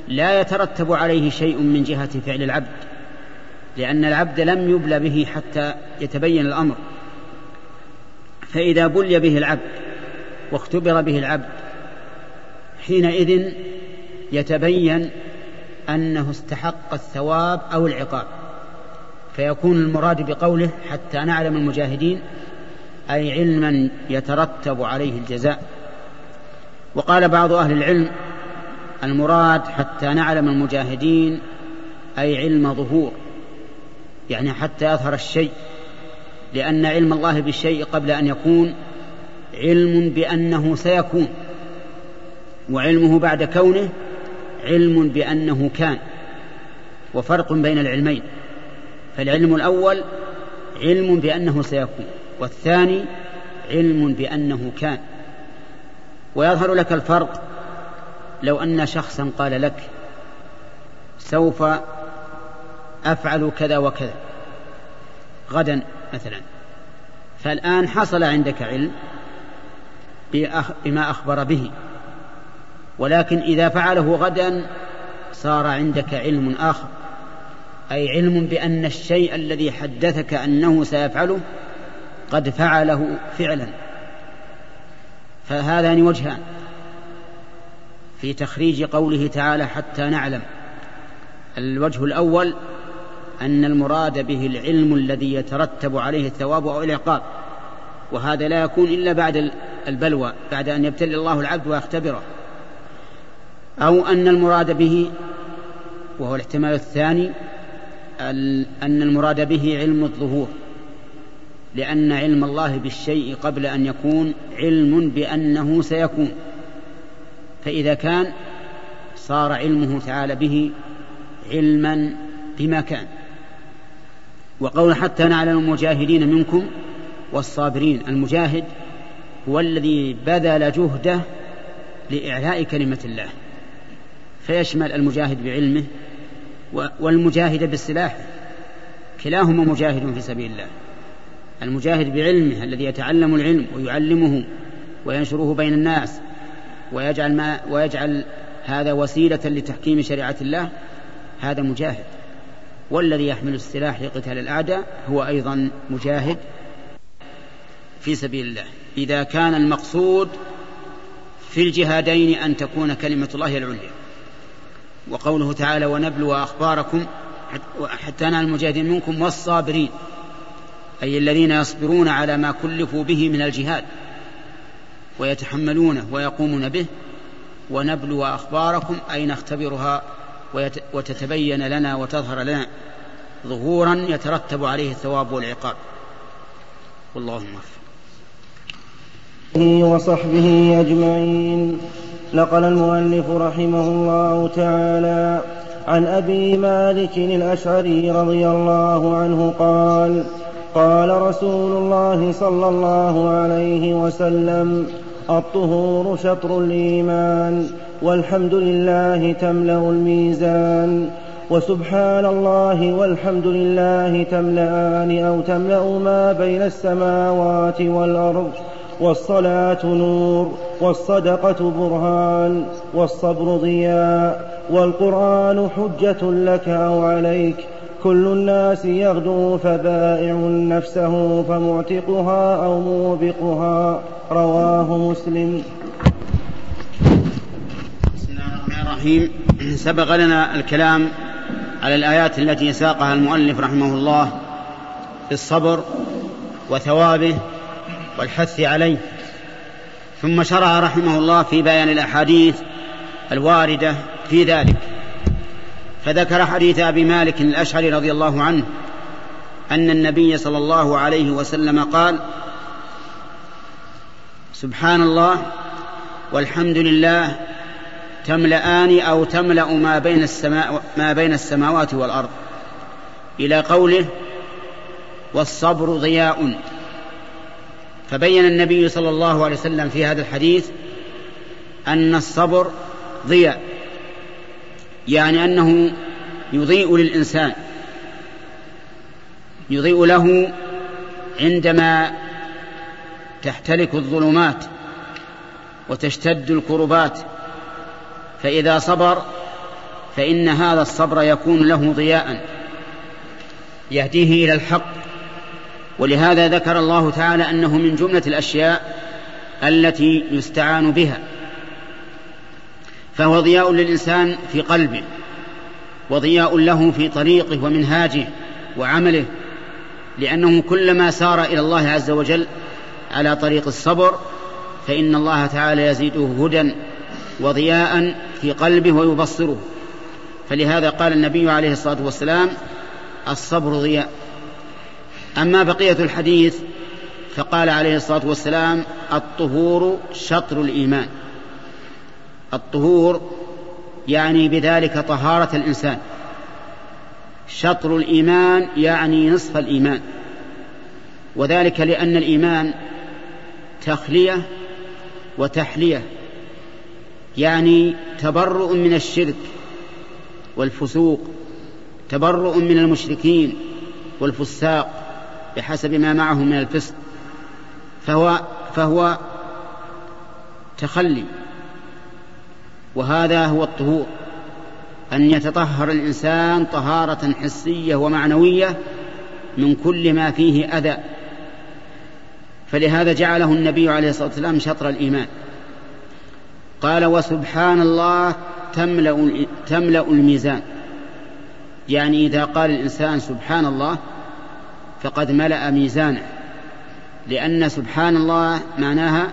B: لا يترتب عليه شيء من جهه فعل العبد لان العبد لم يبلى به حتى يتبين الامر فاذا بلي به العبد واختبر به العبد حينئذ يتبين أنه استحق الثواب أو العقاب فيكون المراد بقوله حتى نعلم المجاهدين أي علما يترتب عليه الجزاء وقال بعض أهل العلم المراد حتى نعلم المجاهدين أي علم ظهور يعني حتى يظهر الشيء لأن علم الله بالشيء قبل أن يكون علم بأنه سيكون وعلمه بعد كونه علم بأنه كان وفرق بين العلمين فالعلم الأول علم بأنه سيكون والثاني علم بأنه كان ويظهر لك الفرق لو أن شخصا قال لك سوف أفعل كذا وكذا غدا مثلا فالآن حصل عندك علم بما أخبر به ولكن إذا فعله غدا صار عندك علم آخر أي علم بأن الشيء الذي حدثك أنه سيفعله قد فعله فعلا فهذان وجهان في تخريج قوله تعالى حتى نعلم الوجه الأول أن المراد به العلم الذي يترتب عليه الثواب أو العقاب وهذا لا يكون إلا بعد البلوى بعد أن يبتلي الله العبد ويختبره أو أن المراد به وهو الاحتمال الثاني أن المراد به علم الظهور لأن علم الله بالشيء قبل أن يكون علم بأنه سيكون فإذا كان صار علمه تعالى به علما بما كان وقول حتى نعلم المجاهدين منكم والصابرين المجاهد هو الذي بذل جهده لإعلاء كلمة الله فيشمل المجاهد بعلمه والمجاهد بسلاحه كلاهما مجاهد في سبيل الله المجاهد بعلمه الذي يتعلم العلم ويعلمه وينشره بين الناس ويجعل, ما ويجعل هذا وسيلة لتحكيم شريعة الله هذا مجاهد والذي يحمل السلاح لقتال الأعداء هو أيضا مجاهد في سبيل الله إذا كان المقصود في الجهادين أن تكون كلمة الله العليا وقوله تعالى ونبلو أخباركم حتى نال المجاهدين منكم والصابرين أي الذين يصبرون على ما كلفوا به من الجهاد ويتحملونه ويقومون به ونبلو أخباركم أي نختبرها وتتبين لنا وتظهر لنا ظهورا يترتب عليه الثواب والعقاب والله
C: موفق وصحبه أجمعين نقل المؤلف رحمه الله تعالى عن أبي مالك الأشعري رضي الله عنه قال قال رسول الله صلى الله عليه وسلم الطهور شطر الإيمان والحمد لله تملأ الميزان وسبحان الله والحمد لله تملأان أو تملأ ما بين السماوات والأرض والصلاة نور والصدقة برهان والصبر ضياء والقرآن حجة لك أو عليك كل الناس يغدو فبائع نفسه فمعتقها أو موبقها رواه مسلم
B: بسم الله الرحمن الرحيم سبق لنا الكلام على الآيات التي ساقها المؤلف رحمه الله في الصبر وثوابه والحث عليه ثم شرع رحمه الله في بيان الاحاديث الوارده في ذلك فذكر حديث ابي مالك الاشعري رضي الله عنه ان النبي صلى الله عليه وسلم قال سبحان الله والحمد لله تملأان أو تملأ ما بين السماء ما بين السماوات والأرض إلى قوله والصبر ضياء فبين النبي صلى الله عليه وسلم في هذا الحديث أن الصبر ضياء يعني أنه يضيء للإنسان يضيء له عندما تحتلك الظلمات وتشتد الكربات فإذا صبر فإن هذا الصبر يكون له ضياء يهديه إلى الحق ولهذا ذكر الله تعالى انه من جمله الاشياء التي يستعان بها فهو ضياء للانسان في قلبه وضياء له في طريقه ومنهاجه وعمله لانه كلما سار الى الله عز وجل على طريق الصبر فان الله تعالى يزيده هدى وضياء في قلبه ويبصره فلهذا قال النبي عليه الصلاه والسلام الصبر ضياء أما بقية الحديث فقال عليه الصلاة والسلام الطهور شطر الإيمان الطهور يعني بذلك طهارة الإنسان شطر الإيمان يعني نصف الإيمان وذلك لأن الإيمان تخلية وتحلية يعني تبرؤ من الشرك والفسوق تبرؤ من المشركين والفساق بحسب ما معه من الفسق فهو فهو تخلي وهذا هو الطهور أن يتطهر الإنسان طهارة حسية ومعنوية من كل ما فيه أذى فلهذا جعله النبي عليه الصلاة والسلام شطر الإيمان قال وسبحان الله تملأ, تملأ الميزان يعني إذا قال الإنسان سبحان الله فقد ملأ ميزانه لأن سبحان الله معناها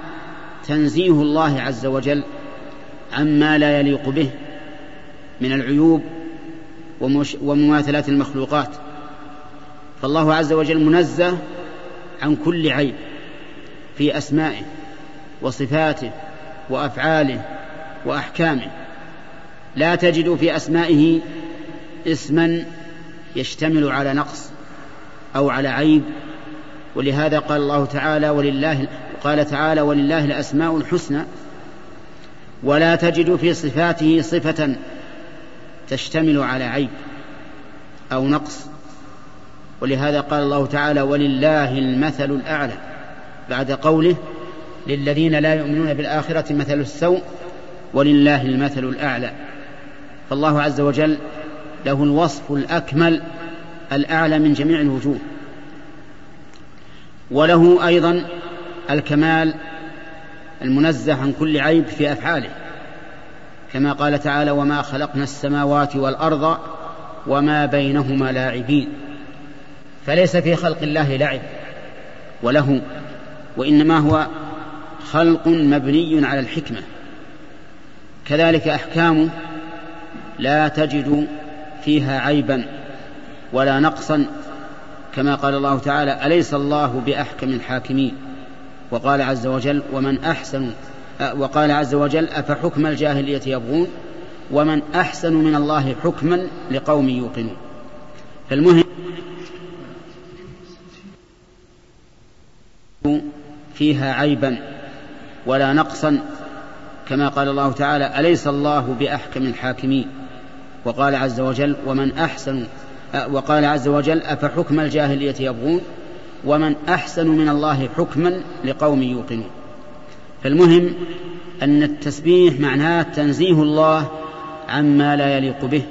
B: تنزيه الله عز وجل عما لا يليق به من العيوب ومماثلات المخلوقات فالله عز وجل منزه عن كل عيب في أسمائه وصفاته وأفعاله وأحكامه لا تجد في أسمائه اسما يشتمل على نقص أو على عيب ولهذا قال الله تعالى ولله قال تعالى ولله الأسماء الحسنى ولا تجد في صفاته صفة تشتمل على عيب أو نقص ولهذا قال الله تعالى ولله المثل الأعلى بعد قوله للذين لا يؤمنون بالآخرة مثل السوء ولله المثل الأعلى فالله عز وجل له الوصف الأكمل الأعلى من جميع الوجوه وله أيضا الكمال المنزه عن كل عيب في أفعاله كما قال تعالى وما خلقنا السماوات والأرض وما بينهما لاعبين فليس في خلق الله لعب وله وإنما هو خلق مبني على الحكمة كذلك أحكامه لا تجد فيها عيبا ولا نقصا كما قال الله تعالى أليس الله بأحكم الحاكمين وقال عز وجل ومن أحسن وقال عز وجل أفحكم الجاهلية يبغون ومن أحسن من الله حكما لقوم يوقنون فالمهم فيها عيبا ولا نقصا كما قال الله تعالى أليس الله بأحكم الحاكمين وقال عز وجل ومن أحسن أه، وقال عز وجل أفحكم الجاهلية يبغون ومن أحسن من الله حكما لقوم يوقنون فالمهم أن التسبيح معناه تنزيه الله عما لا يليق به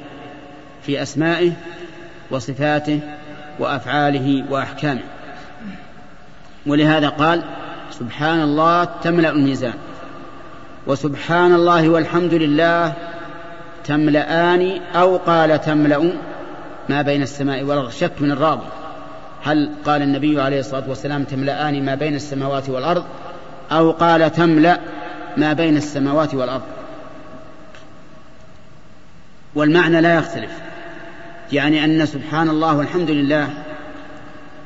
B: في أسمائه وصفاته وأفعاله وأحكامه ولهذا قال سبحان الله تملأ الميزان وسبحان الله والحمد لله تملأان أو قال تملأ ما بين السماء والأرض شك من الراوي هل قال النبي عليه الصلاة والسلام تملأان ما بين السماوات والأرض أو قال تملأ ما بين السماوات والأرض والمعنى لا يختلف يعني أن سبحان الله والحمد لله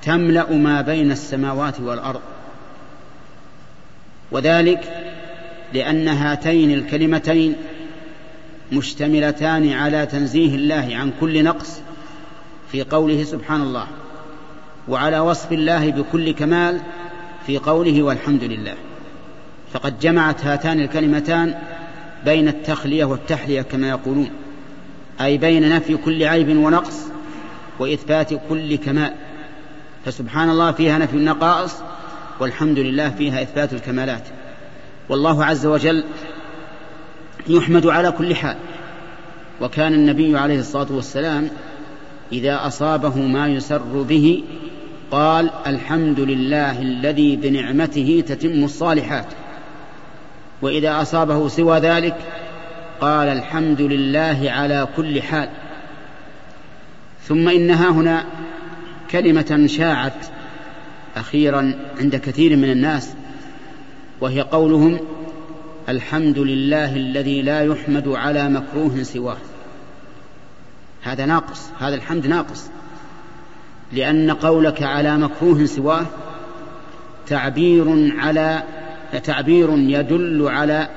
B: تملأ ما بين السماوات والأرض وذلك لأن هاتين الكلمتين مشتملتان على تنزيه الله عن كل نقص في قوله سبحان الله وعلى وصف الله بكل كمال في قوله والحمد لله فقد جمعت هاتان الكلمتان بين التخليه والتحليه كما يقولون اي بين نفي كل عيب ونقص واثبات كل كمال فسبحان الله فيها نفي النقائص والحمد لله فيها اثبات الكمالات والله عز وجل يحمد على كل حال وكان النبي عليه الصلاه والسلام إذا أصابه ما يسر به قال الحمد لله الذي بنعمته تتم الصالحات وإذا أصابه سوى ذلك قال الحمد لله على كل حال ثم إنها هنا كلمة شاعت أخيرا عند كثير من الناس وهي قولهم الحمد لله الذي لا يحمد على مكروه سواه هذا ناقص هذا الحمد ناقص لأن قولك على مكروه سواه تعبير على تعبير يدل على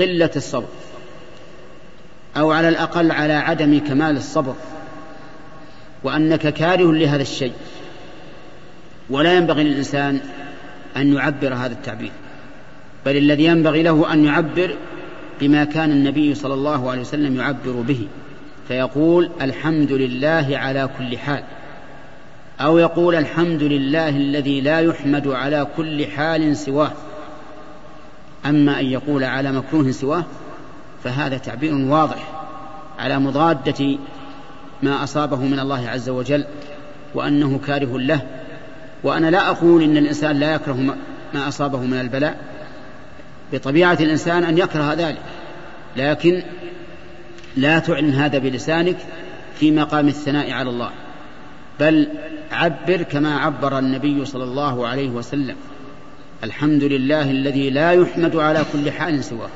B: قلة الصبر أو على الأقل على عدم كمال الصبر وأنك كاره لهذا الشيء ولا ينبغي للإنسان أن يعبر هذا التعبير بل الذي ينبغي له أن يعبر بما كان النبي صلى الله عليه وسلم يعبر به فيقول الحمد لله على كل حال او يقول الحمد لله الذي لا يحمد على كل حال سواه اما ان يقول على مكروه سواه فهذا تعبير واضح على مضاده ما اصابه من الله عز وجل وانه كاره له وانا لا اقول ان الانسان لا يكره ما اصابه من البلاء بطبيعه الانسان ان يكره ذلك لكن لا تعلن هذا بلسانك في مقام الثناء على الله بل عبر كما عبر النبي صلى الله عليه وسلم الحمد لله الذي لا يحمد على كل حال سواه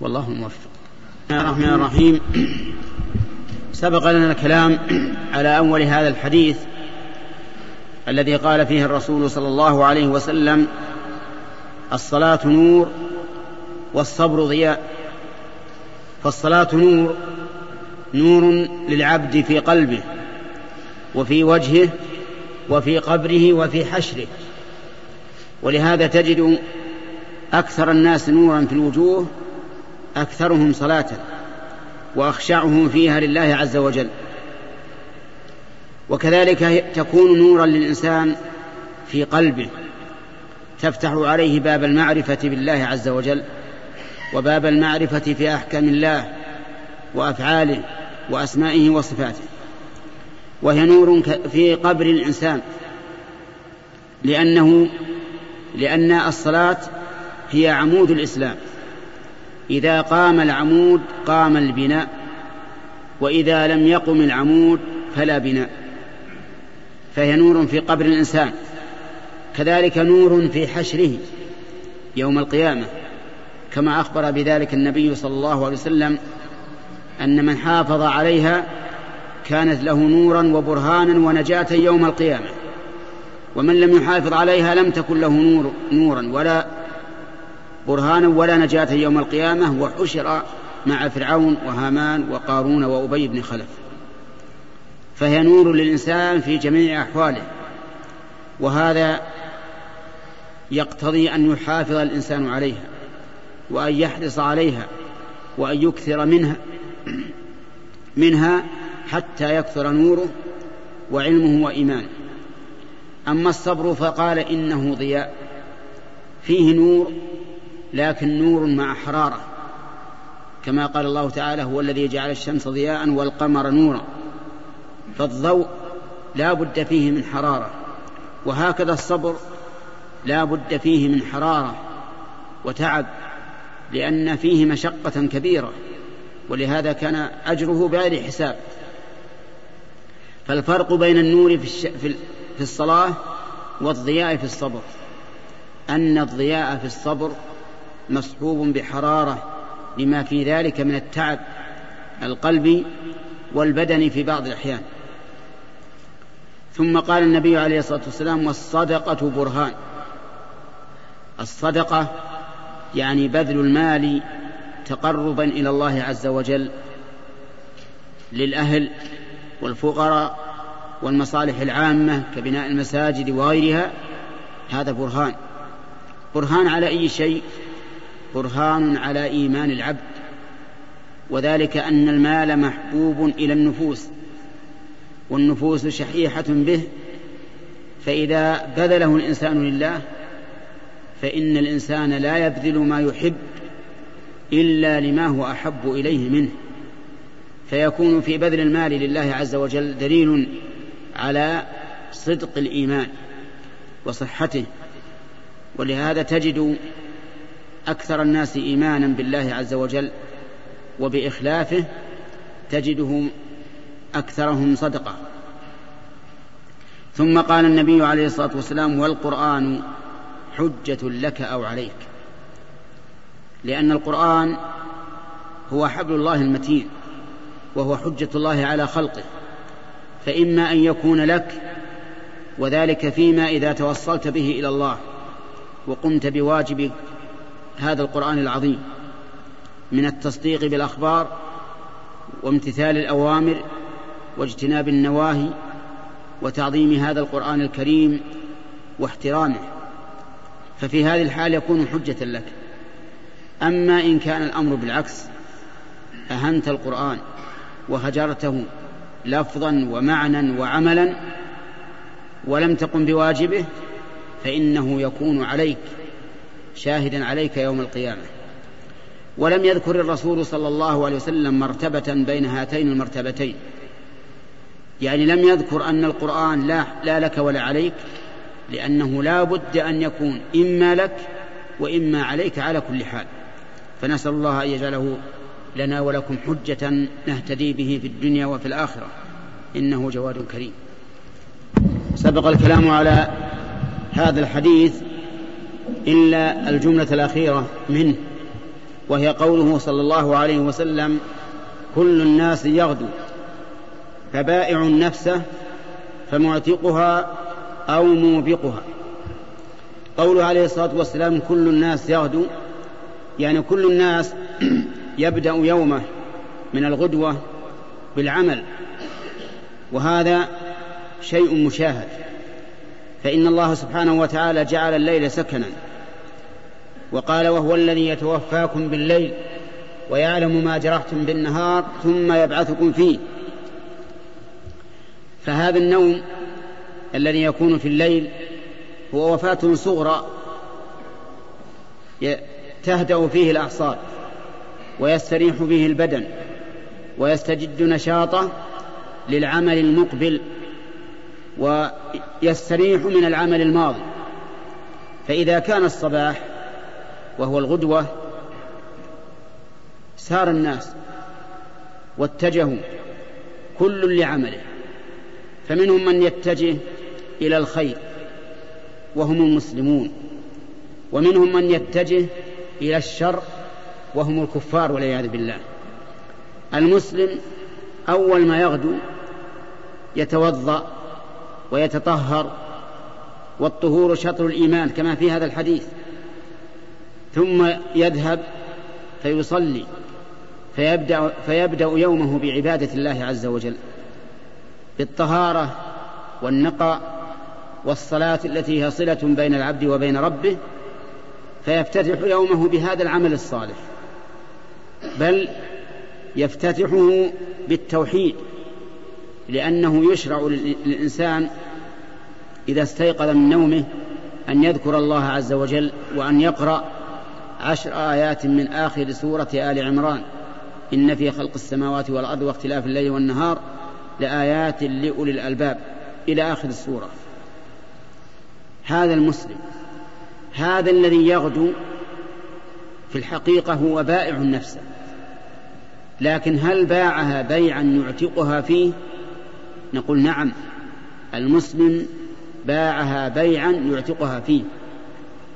B: والله موفق بسم الله الرحمن الرحيم سبق لنا الكلام على اول هذا الحديث الذي قال فيه الرسول صلى الله عليه وسلم الصلاه نور والصبر ضياء فالصلاة نور نور للعبد في قلبه وفي وجهه وفي قبره وفي حشره ولهذا تجد أكثر الناس نورا في الوجوه أكثرهم صلاة وأخشعهم فيها لله عز وجل وكذلك تكون نورا للإنسان في قلبه تفتح عليه باب المعرفة بالله عز وجل وباب المعرفة في أحكام الله وأفعاله وأسمائه وصفاته وهي نور في قبر الإنسان لأنه لأن الصلاة هي عمود الإسلام إذا قام العمود قام البناء وإذا لم يقم العمود فلا بناء فهي نور في قبر الإنسان كذلك نور في حشره يوم القيامه كما أخبر بذلك النبي صلى الله عليه وسلم أن من حافظ عليها كانت له نورا وبرهانا ونجاة يوم القيامة ومن لم يحافظ عليها لم تكن له نور نورا ولا برهانا ولا نجاة يوم القيامة وحشر مع فرعون وهامان وقارون وأبي بن خلف فهي نور للإنسان في جميع أحواله وهذا يقتضي أن يحافظ الإنسان عليها وأن يحرص عليها وأن يكثر منها منها حتى يكثر نوره وعلمه وإيمانه أما الصبر فقال إنه ضياء فيه نور لكن نور مع حرارة كما قال الله تعالى هو الذي جعل الشمس ضياء والقمر نورا فالضوء لا بد فيه من حرارة وهكذا الصبر لا بد فيه من حرارة وتعب لأن فيه مشقة كبيرة ولهذا كان أجره بغير حساب فالفرق بين النور في, الش... في الصلاة والضياء في الصبر أن الضياء في الصبر مصحوب بحرارة لما في ذلك من التعب القلبي والبدني في بعض الأحيان ثم قال النبي عليه الصلاة والسلام والصدقة برهان الصدقة يعني بذل المال تقربا الى الله عز وجل للاهل والفقراء والمصالح العامه كبناء المساجد وغيرها هذا برهان برهان على اي شيء برهان على ايمان العبد وذلك ان المال محبوب الى النفوس والنفوس شحيحه به فاذا بذله الانسان لله فإن الإنسان لا يبذل ما يحب إلا لما هو أحب إليه منه فيكون في بذل المال لله عز وجل دليل على صدق الإيمان وصحته ولهذا تجد أكثر الناس إيمانا بالله عز وجل وبإخلافه تجدهم أكثرهم صدقة ثم قال النبي عليه الصلاة والسلام والقرآن حجة لك أو عليك لأن القرآن هو حبل الله المتين وهو حجة الله على خلقه فإما أن يكون لك وذلك فيما إذا توصلت به إلى الله وقمت بواجب هذا القرآن العظيم من التصديق بالأخبار وامتثال الأوامر واجتناب النواهي وتعظيم هذا القرآن الكريم واحترامه ففي هذه الحال يكون حجة لك أما إن كان الأمر بالعكس أهنت القرآن وهجرته لفظا ومعنى وعملا ولم تقم بواجبه فإنه يكون عليك شاهدا عليك يوم القيامة ولم يذكر الرسول صلى الله عليه وسلم مرتبة بين هاتين المرتبتين يعني لم يذكر أن القرآن لا, لا لك ولا عليك لأنه لا بد أن يكون إما لك وإما عليك على كل حال فنسأل الله أن يجعله لنا ولكم حجة نهتدي به في الدنيا وفي الآخرة إنه جواد كريم سبق الكلام على هذا الحديث إلا الجملة الأخيرة منه وهي قوله صلى الله عليه وسلم كل الناس يغدو فبائع نفسه فمعتقها أو موبقها قوله عليه الصلاة والسلام كل الناس يغدو يعني كل الناس يبدأ يومه من الغدوة بالعمل وهذا شيء مشاهد فإن الله سبحانه وتعالى جعل الليل سكنا وقال وهو الذي يتوفاكم بالليل ويعلم ما جرحتم بالنهار ثم يبعثكم فيه فهذا النوم الذي يكون في الليل هو وفاة صغرى تهدأ فيه الأعصاب ويستريح به البدن ويستجد نشاطه للعمل المقبل ويستريح من العمل الماضي فإذا كان الصباح وهو الغدوة سار الناس واتجهوا كل لعمله فمنهم من يتجه إلى الخير وهم المسلمون ومنهم من يتجه إلى الشر وهم الكفار والعياذ بالله المسلم أول ما يغدو يتوضأ ويتطهر والطهور شطر الإيمان كما في هذا الحديث ثم يذهب فيصلي فيبدأ, فيبدأ يومه بعبادة الله عز وجل بالطهارة والنقى والصلاة التي هي صلة بين العبد وبين ربه فيفتتح يومه بهذا العمل الصالح بل يفتتحه بالتوحيد لأنه يشرع للإنسان إذا استيقظ من نومه أن يذكر الله عز وجل وأن يقرأ عشر آيات من آخر سورة آل عمران إن في خلق السماوات والأرض واختلاف الليل والنهار لآيات لأولي الألباب إلى آخر السورة هذا المسلم هذا الذي يغدو في الحقيقة هو بائع نفسه لكن هل باعها بيعا يعتقها فيه نقول نعم المسلم باعها بيعا يعتقها فيه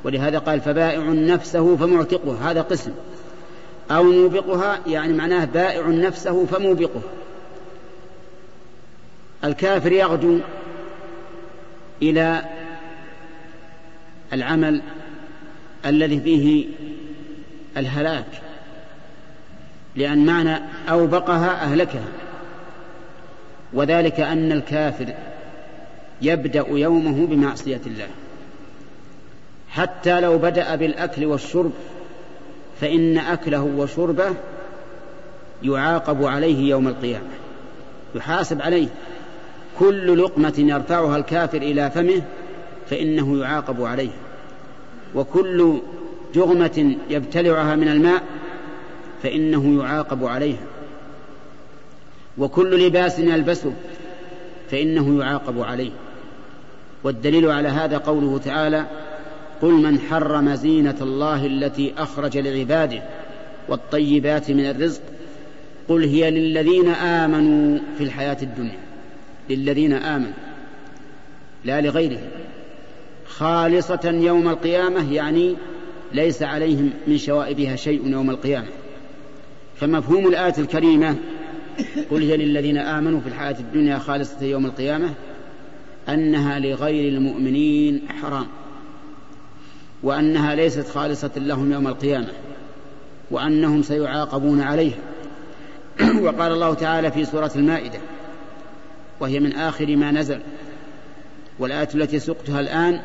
B: ولهذا قال فبائع نفسه فمعتقها هذا قسم أو موبقها يعني معناه بائع نفسه فموبقها الكافر يغدو إلى العمل الذي فيه الهلاك لأن معنى أوبقها أهلكها وذلك أن الكافر يبدأ يومه بمعصية الله حتى لو بدأ بالأكل والشرب فإن أكله وشربه يعاقب عليه يوم القيامة يحاسب عليه كل لقمة يرفعها الكافر إلى فمه فإنه يعاقب عليه وكل جغمة يبتلعها من الماء فإنه يعاقب عليها وكل لباس يلبسه فإنه يعاقب عليه والدليل على هذا قوله تعالى قل من حرم زينة الله التي أخرج لعباده والطيبات من الرزق قل هي للذين آمنوا في الحياة الدنيا للذين آمنوا لا لغيرهم خالصة يوم القيامة يعني ليس عليهم من شوائبها شيء يوم القيامة فمفهوم الآية الكريمة قل هي للذين آمنوا في الحياة الدنيا خالصة يوم القيامة أنها لغير المؤمنين حرام وأنها ليست خالصة لهم يوم القيامة وأنهم سيعاقبون عليها وقال الله تعالى في سورة المائدة وهي من آخر ما نزل والآية التي سقتها الآن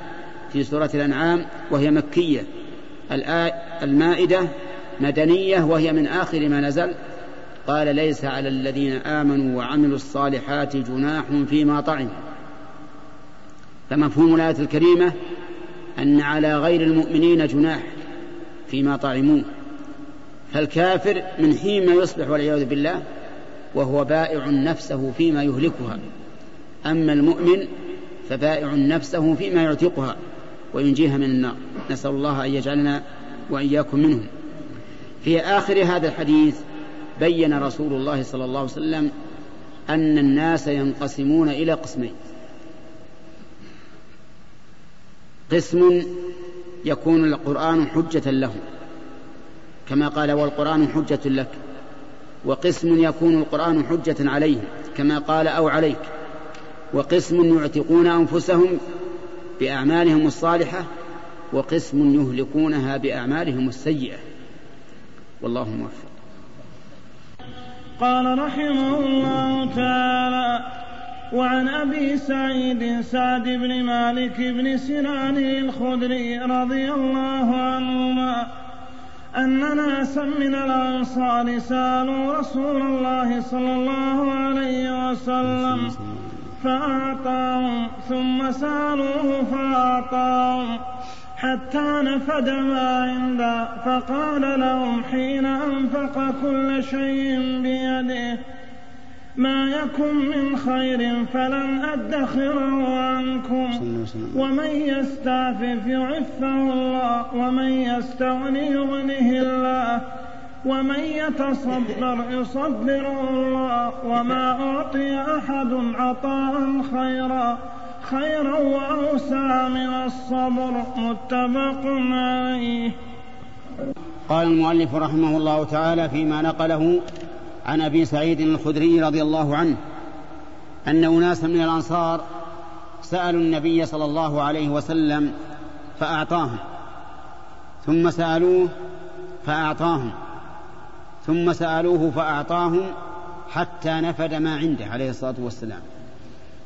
B: في سورة الأنعام وهي مكية المائدة مدنية وهي من آخر ما نزل قال ليس على الذين آمنوا وعملوا الصالحات جناح فيما طعموا فمفهوم الآية الكريمة أن على غير المؤمنين جناح فيما طعموه فالكافر من حين ما يصبح والعياذ بالله وهو بائع نفسه فيما يهلكها أما المؤمن فبائع نفسه فيما يعتقها وينجيها من النار نسأل الله أن يجعلنا وإياكم منهم في آخر هذا الحديث بين رسول الله صلى الله عليه وسلم أن الناس ينقسمون إلى قسمين قسم يكون القرآن حجة لهم كما قال والقرآن حجة لك وقسم يكون القرآن حجة عليهم كما قال أو عليك وقسم يعتقون أنفسهم بأعمالهم الصالحة وقسم يهلكونها بأعمالهم السيئة والله موفق
C: قال رحمه الله تعالى وعن ابي سعيد سعد بن مالك بن سنان الخدري رضي الله عنهما ان ناسا من الانصار سالوا رسول الله صلى الله عليه وسلم فأعطاهم ثم سألوه فأعطاهم حتى نفد ما عنده فقال لهم حين أنفق كل شيء بيده ما يكن من خير فلن أدخره عنكم ومن يستعفف يعفه الله ومن يستغني يغنه الله ومن يتصبر يصبر الله وما أعطي أحد عطاء خيرا خيرا وأوسع من الصبر متفق عليه
B: قال المؤلف رحمه الله تعالى فيما نقله عن أبي سعيد الخدري رضي الله عنه أن أناسا من الأنصار سألوا النبي صلى الله عليه وسلم فأعطاهم ثم سألوه فأعطاهم ثم سألوه فأعطاهم حتى نفد ما عنده عليه الصلاة والسلام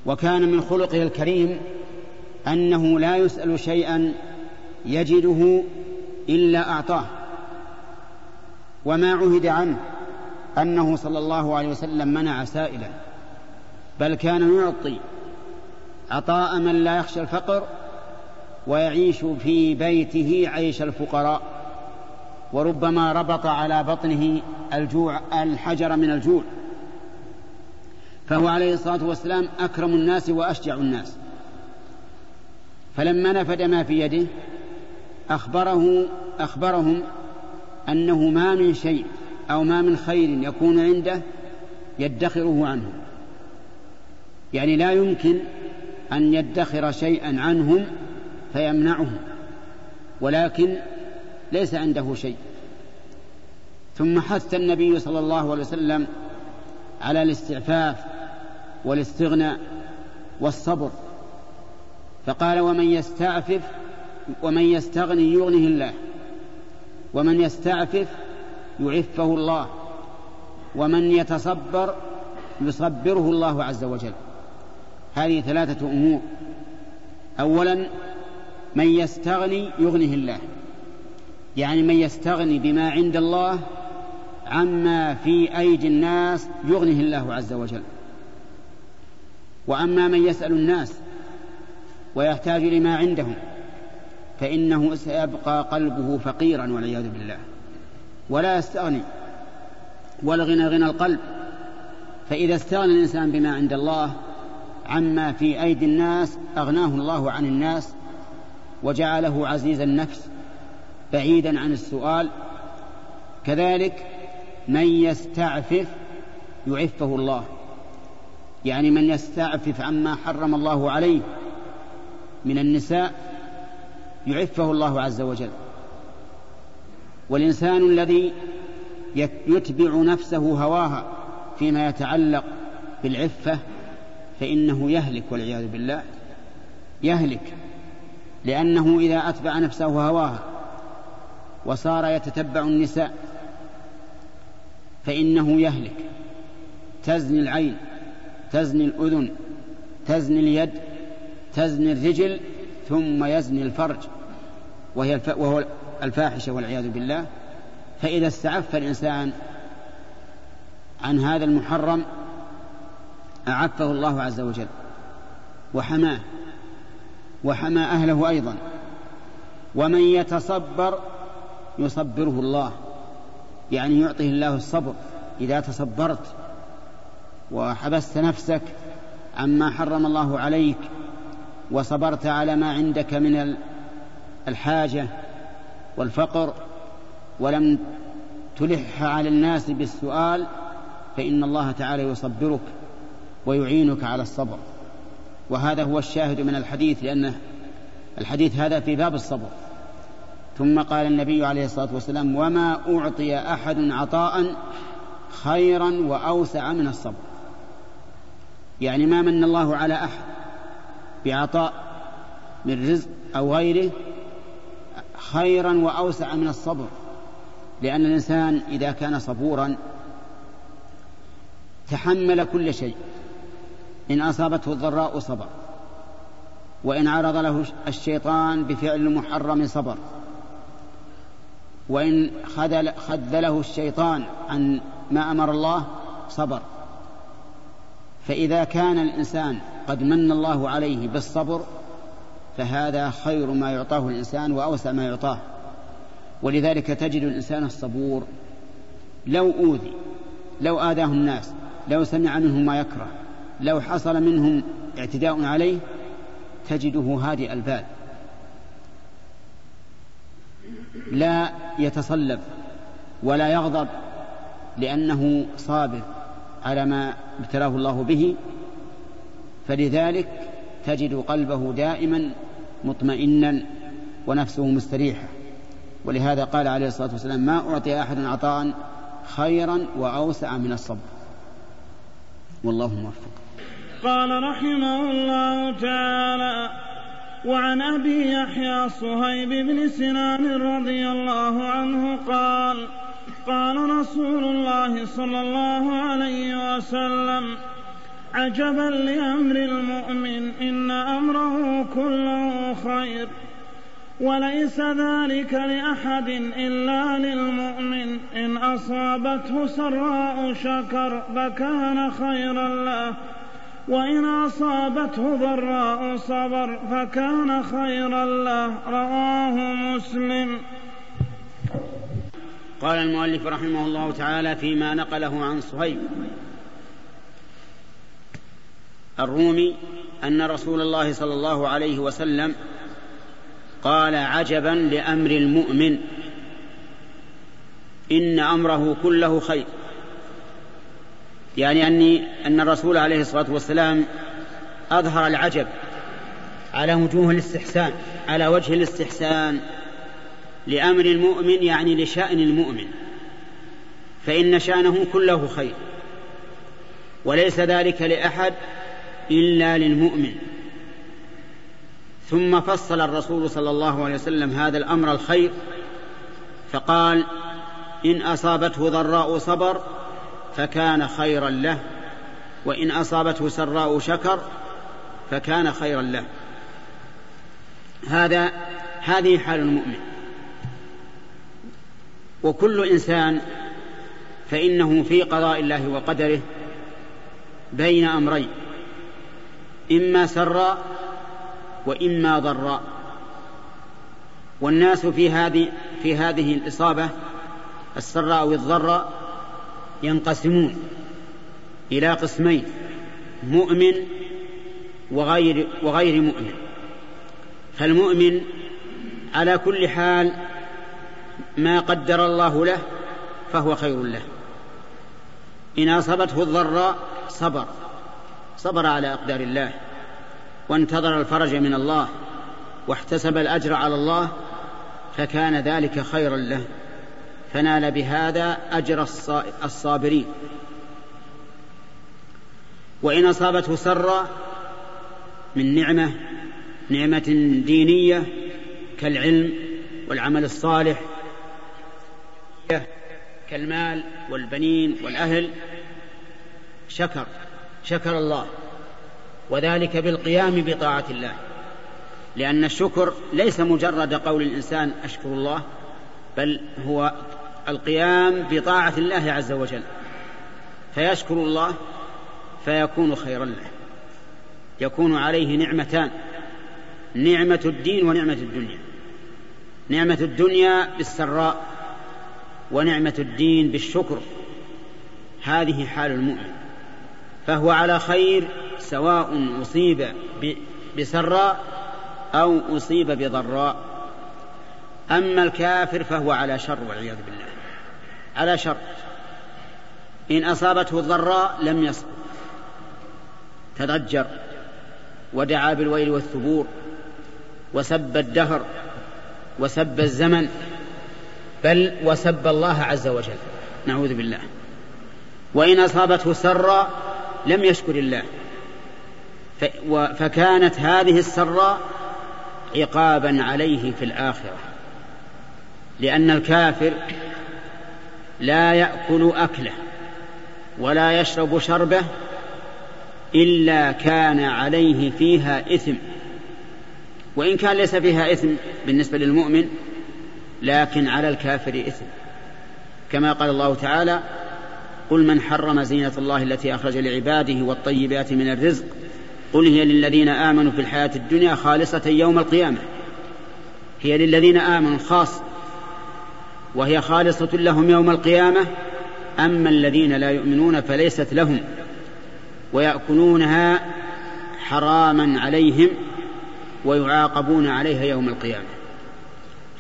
B: وكان من خلقه الكريم أنه لا يسأل شيئا يجده إلا أعطاه وما عهد عنه أنه صلى الله عليه وسلم منع سائلا بل كان يعطي عطاء من لا يخشى الفقر ويعيش في بيته عيش الفقراء وربما ربط على بطنه الجوع الحجر من الجوع فهو عليه الصلاه والسلام اكرم الناس واشجع الناس فلما نفد ما في يده اخبره اخبرهم انه ما من شيء او ما من خير يكون عنده يدخره عنهم يعني لا يمكن ان يدخر شيئا عنهم فيمنعهم ولكن ليس عنده شيء ثم حث النبي صلى الله عليه وسلم على الاستعفاف والاستغناء والصبر فقال ومن يستعفف ومن يستغني يغنه الله ومن يستعفف يعفه الله ومن يتصبر يصبره الله عز وجل هذه ثلاثه امور اولا من يستغني يغنه الله يعني من يستغني بما عند الله عما في أيدي الناس يغنيه الله عز وجل وأما من يسأل الناس ويحتاج لما عندهم فإنه سيبقى قلبه فقيرا والعياذ بالله ولا يستغني والغنى غنى القلب فإذا استغنى الإنسان بما عند الله عما في أيدي الناس أغناه الله عن الناس وجعله عزيز النفس بعيدا عن السؤال كذلك من يستعفف يعفه الله يعني من يستعفف عما حرم الله عليه من النساء يعفه الله عز وجل والانسان الذي يتبع نفسه هواها فيما يتعلق بالعفه فانه يهلك والعياذ بالله يهلك لانه اذا اتبع نفسه هواها وصار يتتبع النساء فإنه يهلك تزني العين تزني الأذن تزني اليد تزني الرجل ثم يزني الفرج وهي الف... وهو الفاحشة والعياذ بالله فإذا استعف الإنسان عن هذا المحرم أعفه الله عز وجل وحماه وحمى أهله أيضا ومن يتصبر يصبره الله يعني يعطيه الله الصبر إذا تصبرت وحبست نفسك عما حرم الله عليك وصبرت على ما عندك من الحاجة والفقر ولم تلح على الناس بالسؤال فإن الله تعالى يصبرك ويعينك على الصبر وهذا هو الشاهد من الحديث لأن الحديث هذا في باب الصبر ثم قال النبي عليه الصلاة والسلام وما أعطي أحد عطاء خيرا وأوسع من الصبر يعني ما من الله على أحد بعطاء من رزق أو غيره خيرا وأوسع من الصبر لأن الإنسان إذا كان صبورا تحمل كل شيء إن أصابته الضراء صبر وإن عرض له الشيطان بفعل محرم صبر وإن خذل خذله الشيطان عن ما أمر الله صبر فإذا كان الإنسان قد من الله عليه بالصبر فهذا خير ما يعطاه الإنسان وأوسع ما يعطاه ولذلك تجد الإنسان الصبور لو أوذي لو آذاه الناس لو سمع منهم ما يكره لو حصل منهم اعتداء عليه تجده هادئ البال لا يتصلب ولا يغضب لأنه صابر على ما ابتلاه الله به فلذلك تجد قلبه دائما مطمئنا ونفسه مستريحة ولهذا قال عليه الصلاة والسلام ما أعطي أحد عطاء خيرا وأوسع من الصبر والله موفق
C: قال رحمه الله تعالى وعن أبي يحيى صهيب بن سنان رضي الله عنه قال قال رسول الله صلى الله عليه وسلم عجبا لأمر المؤمن إن أمره كله خير وليس ذلك لأحد إلا للمؤمن إن أصابته سراء شكر فكان خيرا له وإن أصابته ضراء صبر فكان خيرا له رواه مسلم
B: قال المؤلف رحمه الله تعالى فيما نقله عن صهيب الرومي أن رسول الله صلى الله عليه وسلم قال عجبا لأمر المؤمن إن أمره كله خير يعني أني أن الرسول عليه الصلاة والسلام أظهر العجب على وجوه الاستحسان على وجه الاستحسان لأمر المؤمن يعني لشأن المؤمن فإن شأنه كله خير وليس ذلك لأحد إلا للمؤمن ثم فصل الرسول صلى الله عليه وسلم هذا الأمر الخير فقال إن أصابته ضراء صبر فكان خيرا له وان اصابته سراء شكر فكان خيرا له هذا هذه حال المؤمن وكل انسان فانه في قضاء الله وقدره بين امرين اما سراء واما ضراء والناس في هذه في هذه الاصابه السراء والضراء ينقسمون إلى قسمين مؤمن وغير وغير مؤمن فالمؤمن على كل حال ما قدر الله له فهو خير له إن أصابته الضراء صبر صبر على أقدار الله وانتظر الفرج من الله واحتسب الأجر على الله فكان ذلك خيرا له فنال بهذا أجر الصابرين وإن أصابته سرا من نعمة نعمة دينية كالعلم والعمل الصالح كالمال والبنين والأهل شكر شكر الله وذلك بالقيام بطاعة الله لأن الشكر ليس مجرد قول الإنسان أشكر الله بل هو القيام بطاعة الله عز وجل فيشكر الله فيكون خيرا له يكون عليه نعمتان نعمة الدين ونعمة الدنيا نعمة الدنيا بالسراء ونعمة الدين بالشكر هذه حال المؤمن فهو على خير سواء أصيب بسراء أو أصيب بضراء أما الكافر فهو على شر والعياذ بالله على شر إن أصابته الضراء لم يصبر تضجر ودعا بالويل والثبور وسب الدهر وسب الزمن بل وسب الله عز وجل نعوذ بالله وإن أصابته سرا لم يشكر الله فكانت هذه السراء عقابا عليه في الآخرة لأن الكافر لا يأكل أكله ولا يشرب شربه إلا كان عليه فيها إثم وإن كان ليس فيها إثم بالنسبة للمؤمن لكن على الكافر إثم كما قال الله تعالى قل من حرم زينة الله التي أخرج لعباده والطيبات من الرزق قل هي للذين آمنوا في الحياة الدنيا خالصة يوم القيامة هي للذين آمنوا خاصة وهي خالصة لهم يوم القيامة أما الذين لا يؤمنون فليست لهم ويأكلونها حراما عليهم ويعاقبون عليها يوم القيامة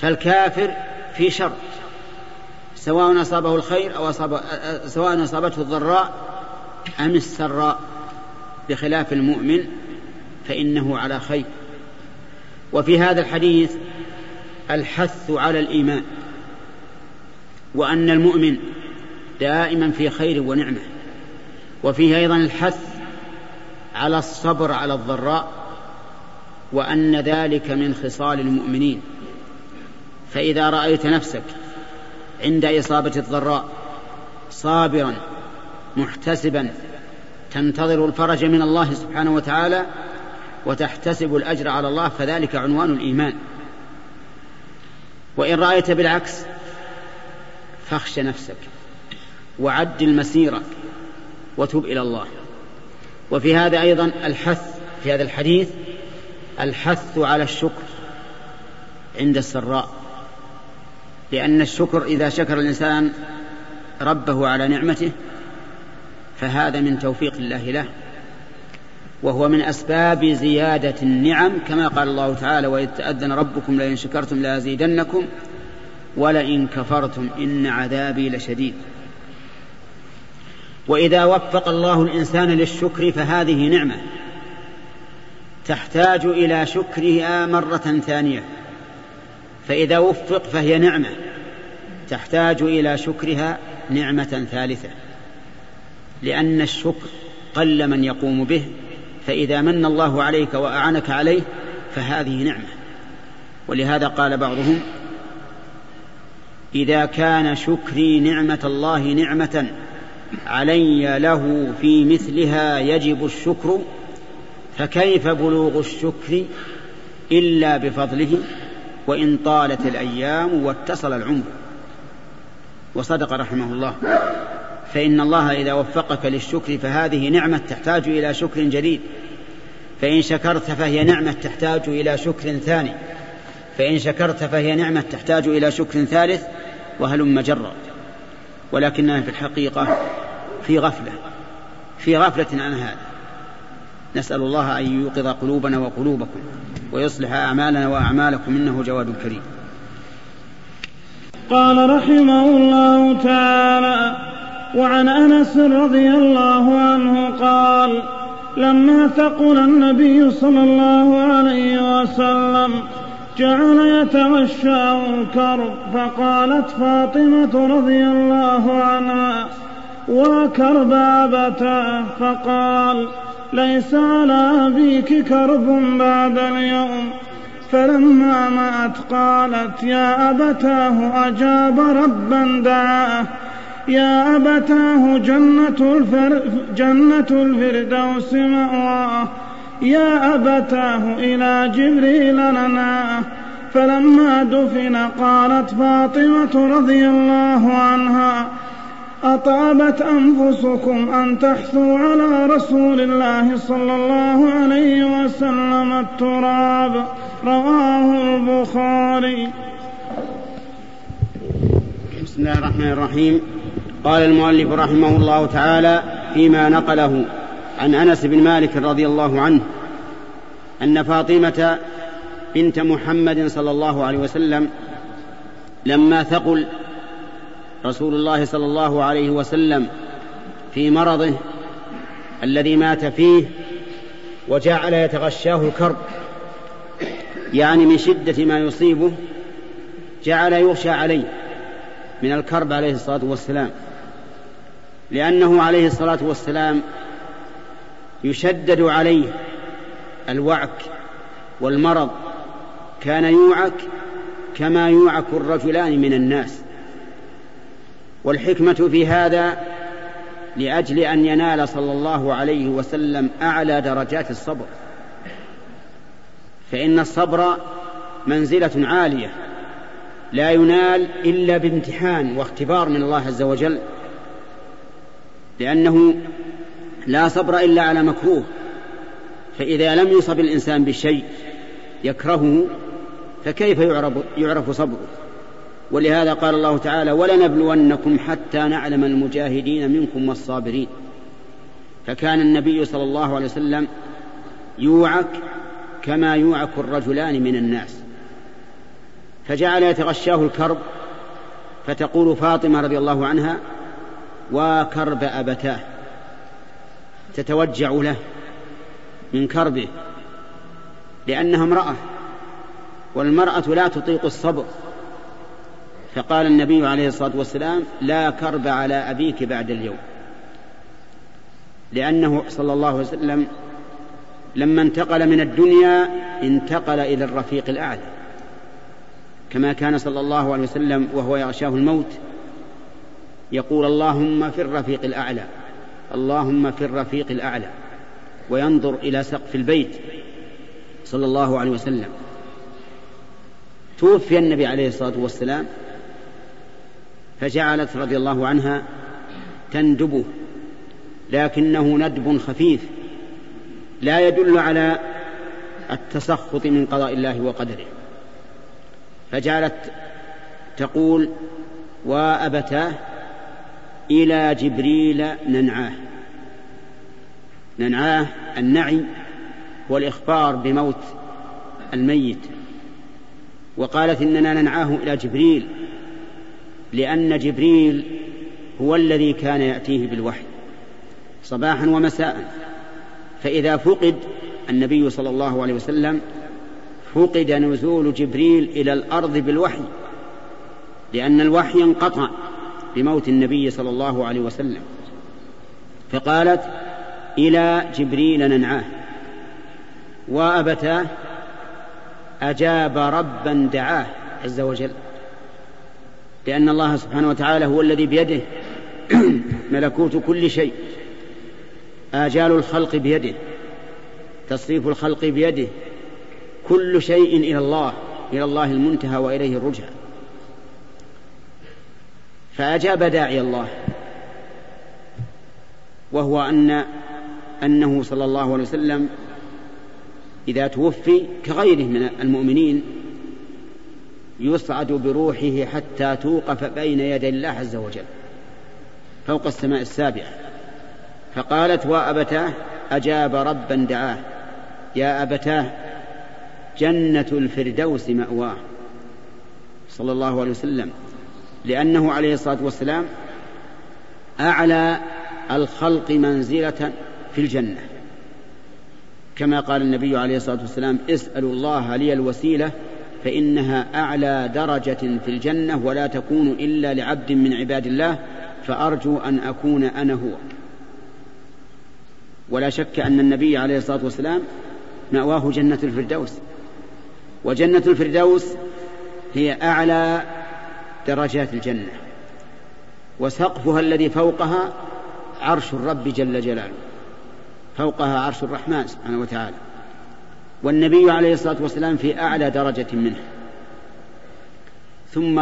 B: فالكافر في شر سواء أصابه الخير أو أصاب سواء أصابته الضراء أم السراء بخلاف المؤمن فإنه على خير وفي هذا الحديث الحث على الإيمان وأن المؤمن دائما في خير ونعمة وفيه أيضا الحث على الصبر على الضراء وأن ذلك من خصال المؤمنين فإذا رأيت نفسك عند إصابة الضراء صابرا محتسبا تنتظر الفرج من الله سبحانه وتعالى وتحتسب الأجر على الله فذلك عنوان الإيمان وإن رأيت بالعكس فاخش نفسك وعدل مسيرك وتب إلى الله وفي هذا أيضا الحث في هذا الحديث الحث على الشكر عند السراء لأن الشكر إذا شكر الإنسان ربه على نعمته فهذا من توفيق الله له وهو من أسباب زيادة النعم كما قال الله تعالى وإذ تأذن ربكم لئن شكرتم لأزيدنكم لا ولئن كفرتم إن عذابي لشديد وإذا وفق الله الإنسان للشكر فهذه نعمة تحتاج إلى شكرها مرة ثانية فإذا وفق فهي نعمة تحتاج إلى شكرها نعمة ثالثة لأن الشكر قل من يقوم به فإذا من الله عليك واعانك عليه فهذه نعمة ولهذا قال بعضهم إذا كان شكري نعمة الله نعمة علي له في مثلها يجب الشكر فكيف بلوغ الشكر إلا بفضله وإن طالت الأيام واتصل العمر وصدق رحمه الله فإن الله إذا وفقك للشكر فهذه نعمة تحتاج إلى شكر جديد فإن شكرت فهي نعمة تحتاج إلى شكر ثاني فإن شكرت فهي نعمة تحتاج إلى شكر ثالث وهلم جرا ولكننا في الحقيقة في غفلة في غفلة عن هذا نسأل الله أن يوقظ قلوبنا وقلوبكم ويصلح أعمالنا وأعمالكم إنه جواد كريم
C: قال رحمه الله تعالى وعن أنس رضي الله عنه قال لما ثقل النبي صلى الله عليه وسلم جعل يتغشى الكرب فقالت فاطمة رضي الله عنها وكرب أبتاه فقال ليس على أبيك كرب بعد اليوم فلما مات قالت يا أبتاه أجاب ربا دعاه يا أبتاه جنة, الفر جنة الفردوس مأواه يا أبتاه إلى جبريل لنا فلما دفن قالت فاطمة رضي الله عنها أطابت أنفسكم أن تحثوا على رسول الله صلى الله عليه وسلم التراب رواه البخاري
B: بسم الله الرحمن الرحيم قال المؤلف رحمه الله تعالى فيما نقله عن انس بن مالك رضي الله عنه ان فاطمه بنت محمد صلى الله عليه وسلم لما ثقل رسول الله صلى الله عليه وسلم في مرضه الذي مات فيه وجعل يتغشاه الكرب يعني من شده ما يصيبه جعل يغشى عليه من الكرب عليه الصلاه والسلام لانه عليه الصلاه والسلام يشدد عليه الوعك والمرض كان يوعك كما يوعك الرجلان من الناس والحكمه في هذا لاجل ان ينال صلى الله عليه وسلم اعلى درجات الصبر فان الصبر منزله عاليه لا ينال الا بامتحان واختبار من الله عز وجل لانه لا صبر إلا على مكروه فإذا لم يصب الإنسان بشيء يكرهه فكيف يعرف, يعرف صبره ولهذا قال الله تعالى ولنبلونكم حتى نعلم المجاهدين منكم والصابرين فكان النبي صلى الله عليه وسلم يوعك كما يوعك الرجلان من الناس فجعل يتغشاه الكرب فتقول فاطمه رضي الله عنها وكرب ابتاه تتوجع له من كربه لأنها امرأة والمرأة لا تطيق الصبر فقال النبي عليه الصلاة والسلام لا كرب على أبيك بعد اليوم لأنه صلى الله عليه وسلم لما انتقل من الدنيا انتقل إلى الرفيق الأعلى كما كان صلى الله عليه وسلم وهو يغشاه الموت يقول اللهم في الرفيق الأعلى اللهم في الرفيق الأعلى وينظر إلى سقف البيت صلى الله عليه وسلم توفي النبي عليه الصلاة والسلام فجعلت رضي الله عنها تندبه لكنه ندب خفيف لا يدل على التسخط من قضاء الله وقدره فجعلت تقول وابتاه إلى جبريل ننعاه ننعاه النعي والإخبار بموت الميت وقالت إننا ننعاه إلى جبريل لأن جبريل هو الذي كان يأتيه بالوحي صباحا ومساء فإذا فقد النبي صلى الله عليه وسلم فقد نزول جبريل إلى الأرض بالوحي لأن الوحي انقطع بموت النبي صلى الله عليه وسلم فقالت إلى جبريل ننعاه وأبتاه أجاب ربا دعاه عز وجل لأن الله سبحانه وتعالى هو الذي بيده ملكوت كل شيء آجال الخلق بيده تصريف الخلق بيده كل شيء إلى الله إلى الله المنتهى وإليه الرجع فأجاب داعي الله وهو أن أنه صلى الله عليه وسلم إذا توفي كغيره من المؤمنين يصعد بروحه حتى توقف بين يدي الله عز وجل فوق السماء السابعة فقالت وأبتاه أجاب ربا دعاه يا أبتاه جنة الفردوس مأواه صلى الله عليه وسلم لأنه عليه الصلاة والسلام أعلى الخلق منزلة في الجنة كما قال النبي عليه الصلاة والسلام اسألوا الله لي الوسيلة فإنها أعلى درجة في الجنة ولا تكون إلا لعبد من عباد الله فأرجو أن أكون أنا هو ولا شك أن النبي عليه الصلاة والسلام مأواه جنة الفردوس وجنة الفردوس هي أعلى درجات الجنة وسقفها الذي فوقها عرش الرب جل جلاله فوقها عرش الرحمن سبحانه وتعالى والنبي عليه الصلاة والسلام في أعلى درجة منه ثم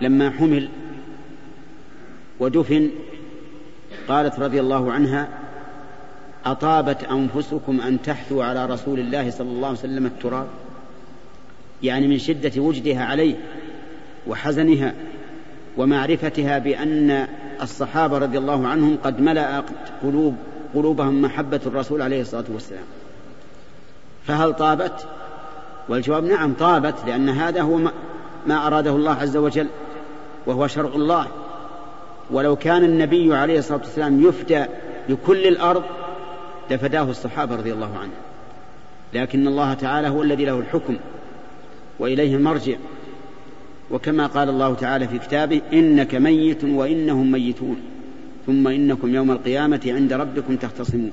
B: لما حمل ودفن قالت رضي الله عنها أطابت أنفسكم أن تحثوا على رسول الله صلى الله عليه وسلم التراب يعني من شدة وجدها عليه وحزنها ومعرفتها بأن الصحابة رضي الله عنهم قد ملأ قلوب قلوبهم محبة الرسول عليه الصلاة والسلام فهل طابت؟ والجواب نعم طابت لأن هذا هو ما أراده الله عز وجل وهو شرع الله ولو كان النبي عليه الصلاة والسلام يفدى لكل الأرض لفداه الصحابة رضي الله عنهم لكن الله تعالى هو الذي له الحكم وإليه المرجع وكما قال الله تعالى في كتابه إنك ميت وإنهم ميتون ثم إنكم يوم القيامة عند ربكم تختصمون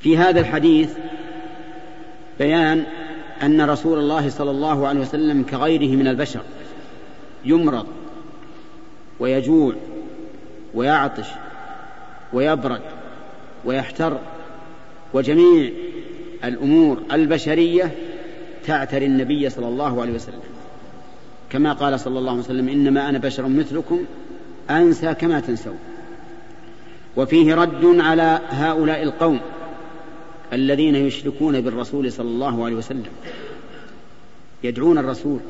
B: في هذا الحديث بيان أن رسول الله صلى الله عليه وسلم كغيره من البشر يمرض ويجوع ويعطش ويبرد ويحتر وجميع الأمور البشرية تعتري النبي صلى الله عليه وسلم كما قال صلى الله عليه وسلم إنما أنا بشر مثلكم أنسى كما تنسون وفيه رد على هؤلاء القوم الذين يشركون بالرسول صلى الله عليه وسلم يدعون الرسول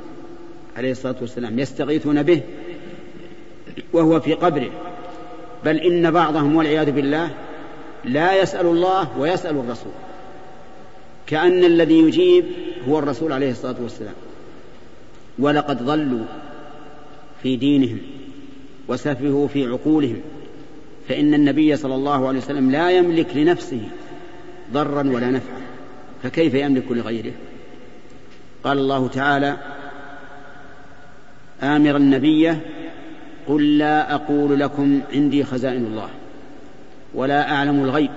B: عليه الصلاة والسلام يستغيثون به وهو في قبره بل إن بعضهم والعياذ بالله لا يسأل الله ويسأل الرسول كأن الذي يجيب هو الرسول عليه الصلاة والسلام ولقد ضلوا في دينهم وسفهوا في عقولهم فإن النبي صلى الله عليه وسلم لا يملك لنفسه ضرا ولا نفعا فكيف يملك لغيره قال الله تعالى آمر النبي قل لا أقول لكم عندي خزائن الله ولا أعلم الغيب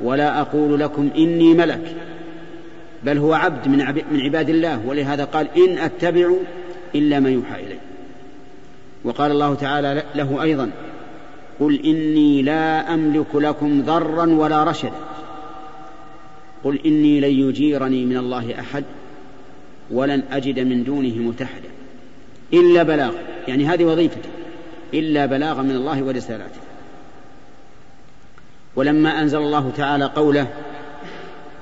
B: ولا أقول لكم إني ملك بل هو عبد من من عباد الله ولهذا قال إن أتبع إلا ما يوحى إلي وقال الله تعالى له أيضا قل إني لا أملك لكم ضرا ولا رشدا قل إني لن يجيرني من الله أحد ولن أجد من دونه متحدا إلا بلاغ يعني هذه وظيفتي إلا بلاغا من الله ورسالاته ولما أنزل الله تعالى قوله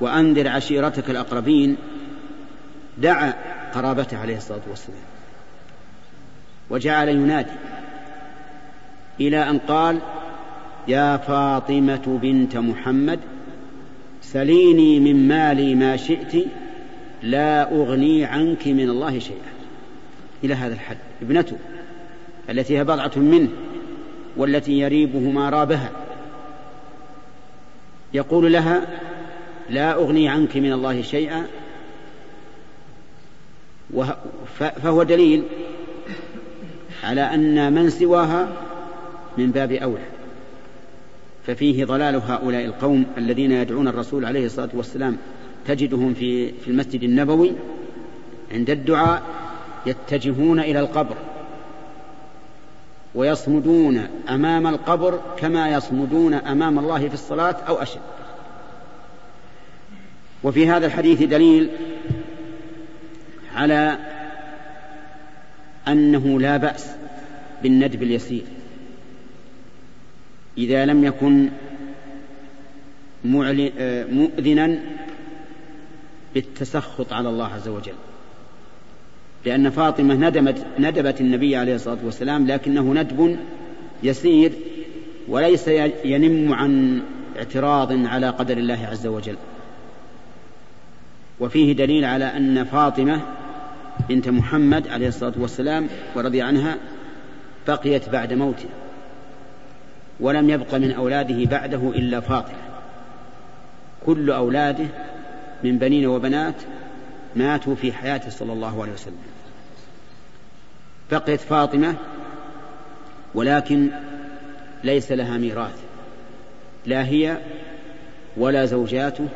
B: وأنذر عشيرتك الأقربين دعا قرابته عليه الصلاة والسلام وجعل ينادي إلى أن قال يا فاطمة بنت محمد سليني من مالي ما شئت لا أغني عنك من الله شيئا إلى هذا الحد ابنته التي هي بضعة منه والتي يريبه ما رابها يقول لها لا أغني عنك من الله شيئا فهو دليل على أن من سواها من باب أولى ففيه ضلال هؤلاء القوم الذين يدعون الرسول عليه الصلاة والسلام تجدهم في, في المسجد النبوي عند الدعاء يتجهون إلى القبر ويصمدون أمام القبر كما يصمدون أمام الله في الصلاة أو أشد وفي هذا الحديث دليل على أنه لا بأس بالندب اليسير إذا لم يكن مؤذنا بالتسخط على الله عز وجل لأن فاطمة ندمت ندبت النبي عليه الصلاة والسلام لكنه ندب يسير وليس ينم عن اعتراض على قدر الله عز وجل وفيه دليل على أن فاطمة بنت محمد عليه الصلاة والسلام ورضي عنها بقيت بعد موته ولم يبق من أولاده بعده إلا فاطمة كل أولاده من بنين وبنات ماتوا في حياته صلى الله عليه وسلم بقيت فاطمة ولكن ليس لها ميراث لا هي ولا زوجاته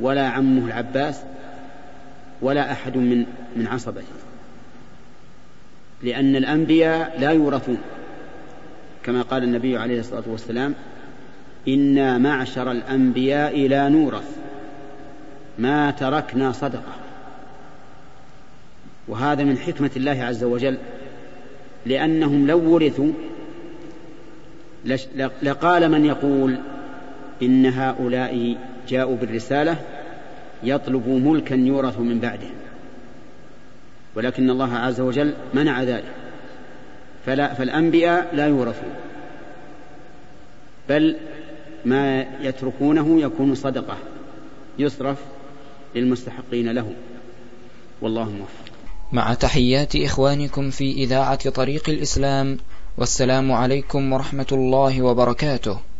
B: ولا عمه العباس ولا أحد من من عصبته لأن الأنبياء لا يورثون كما قال النبي عليه الصلاة والسلام إنا معشر الأنبياء لا نورث ما تركنا صدقة وهذا من حكمة الله عز وجل لأنهم لو ورثوا لقال من يقول إن هؤلاء جاءوا بالرسالة يطلب ملكا يورث من بعدهم ولكن الله عز وجل منع ذلك فلا فالأنبياء لا يورثون بل ما يتركونه يكون صدقة يصرف للمستحقين له والله موفق
E: مع تحيات إخوانكم في إذاعة طريق الإسلام والسلام عليكم ورحمة الله وبركاته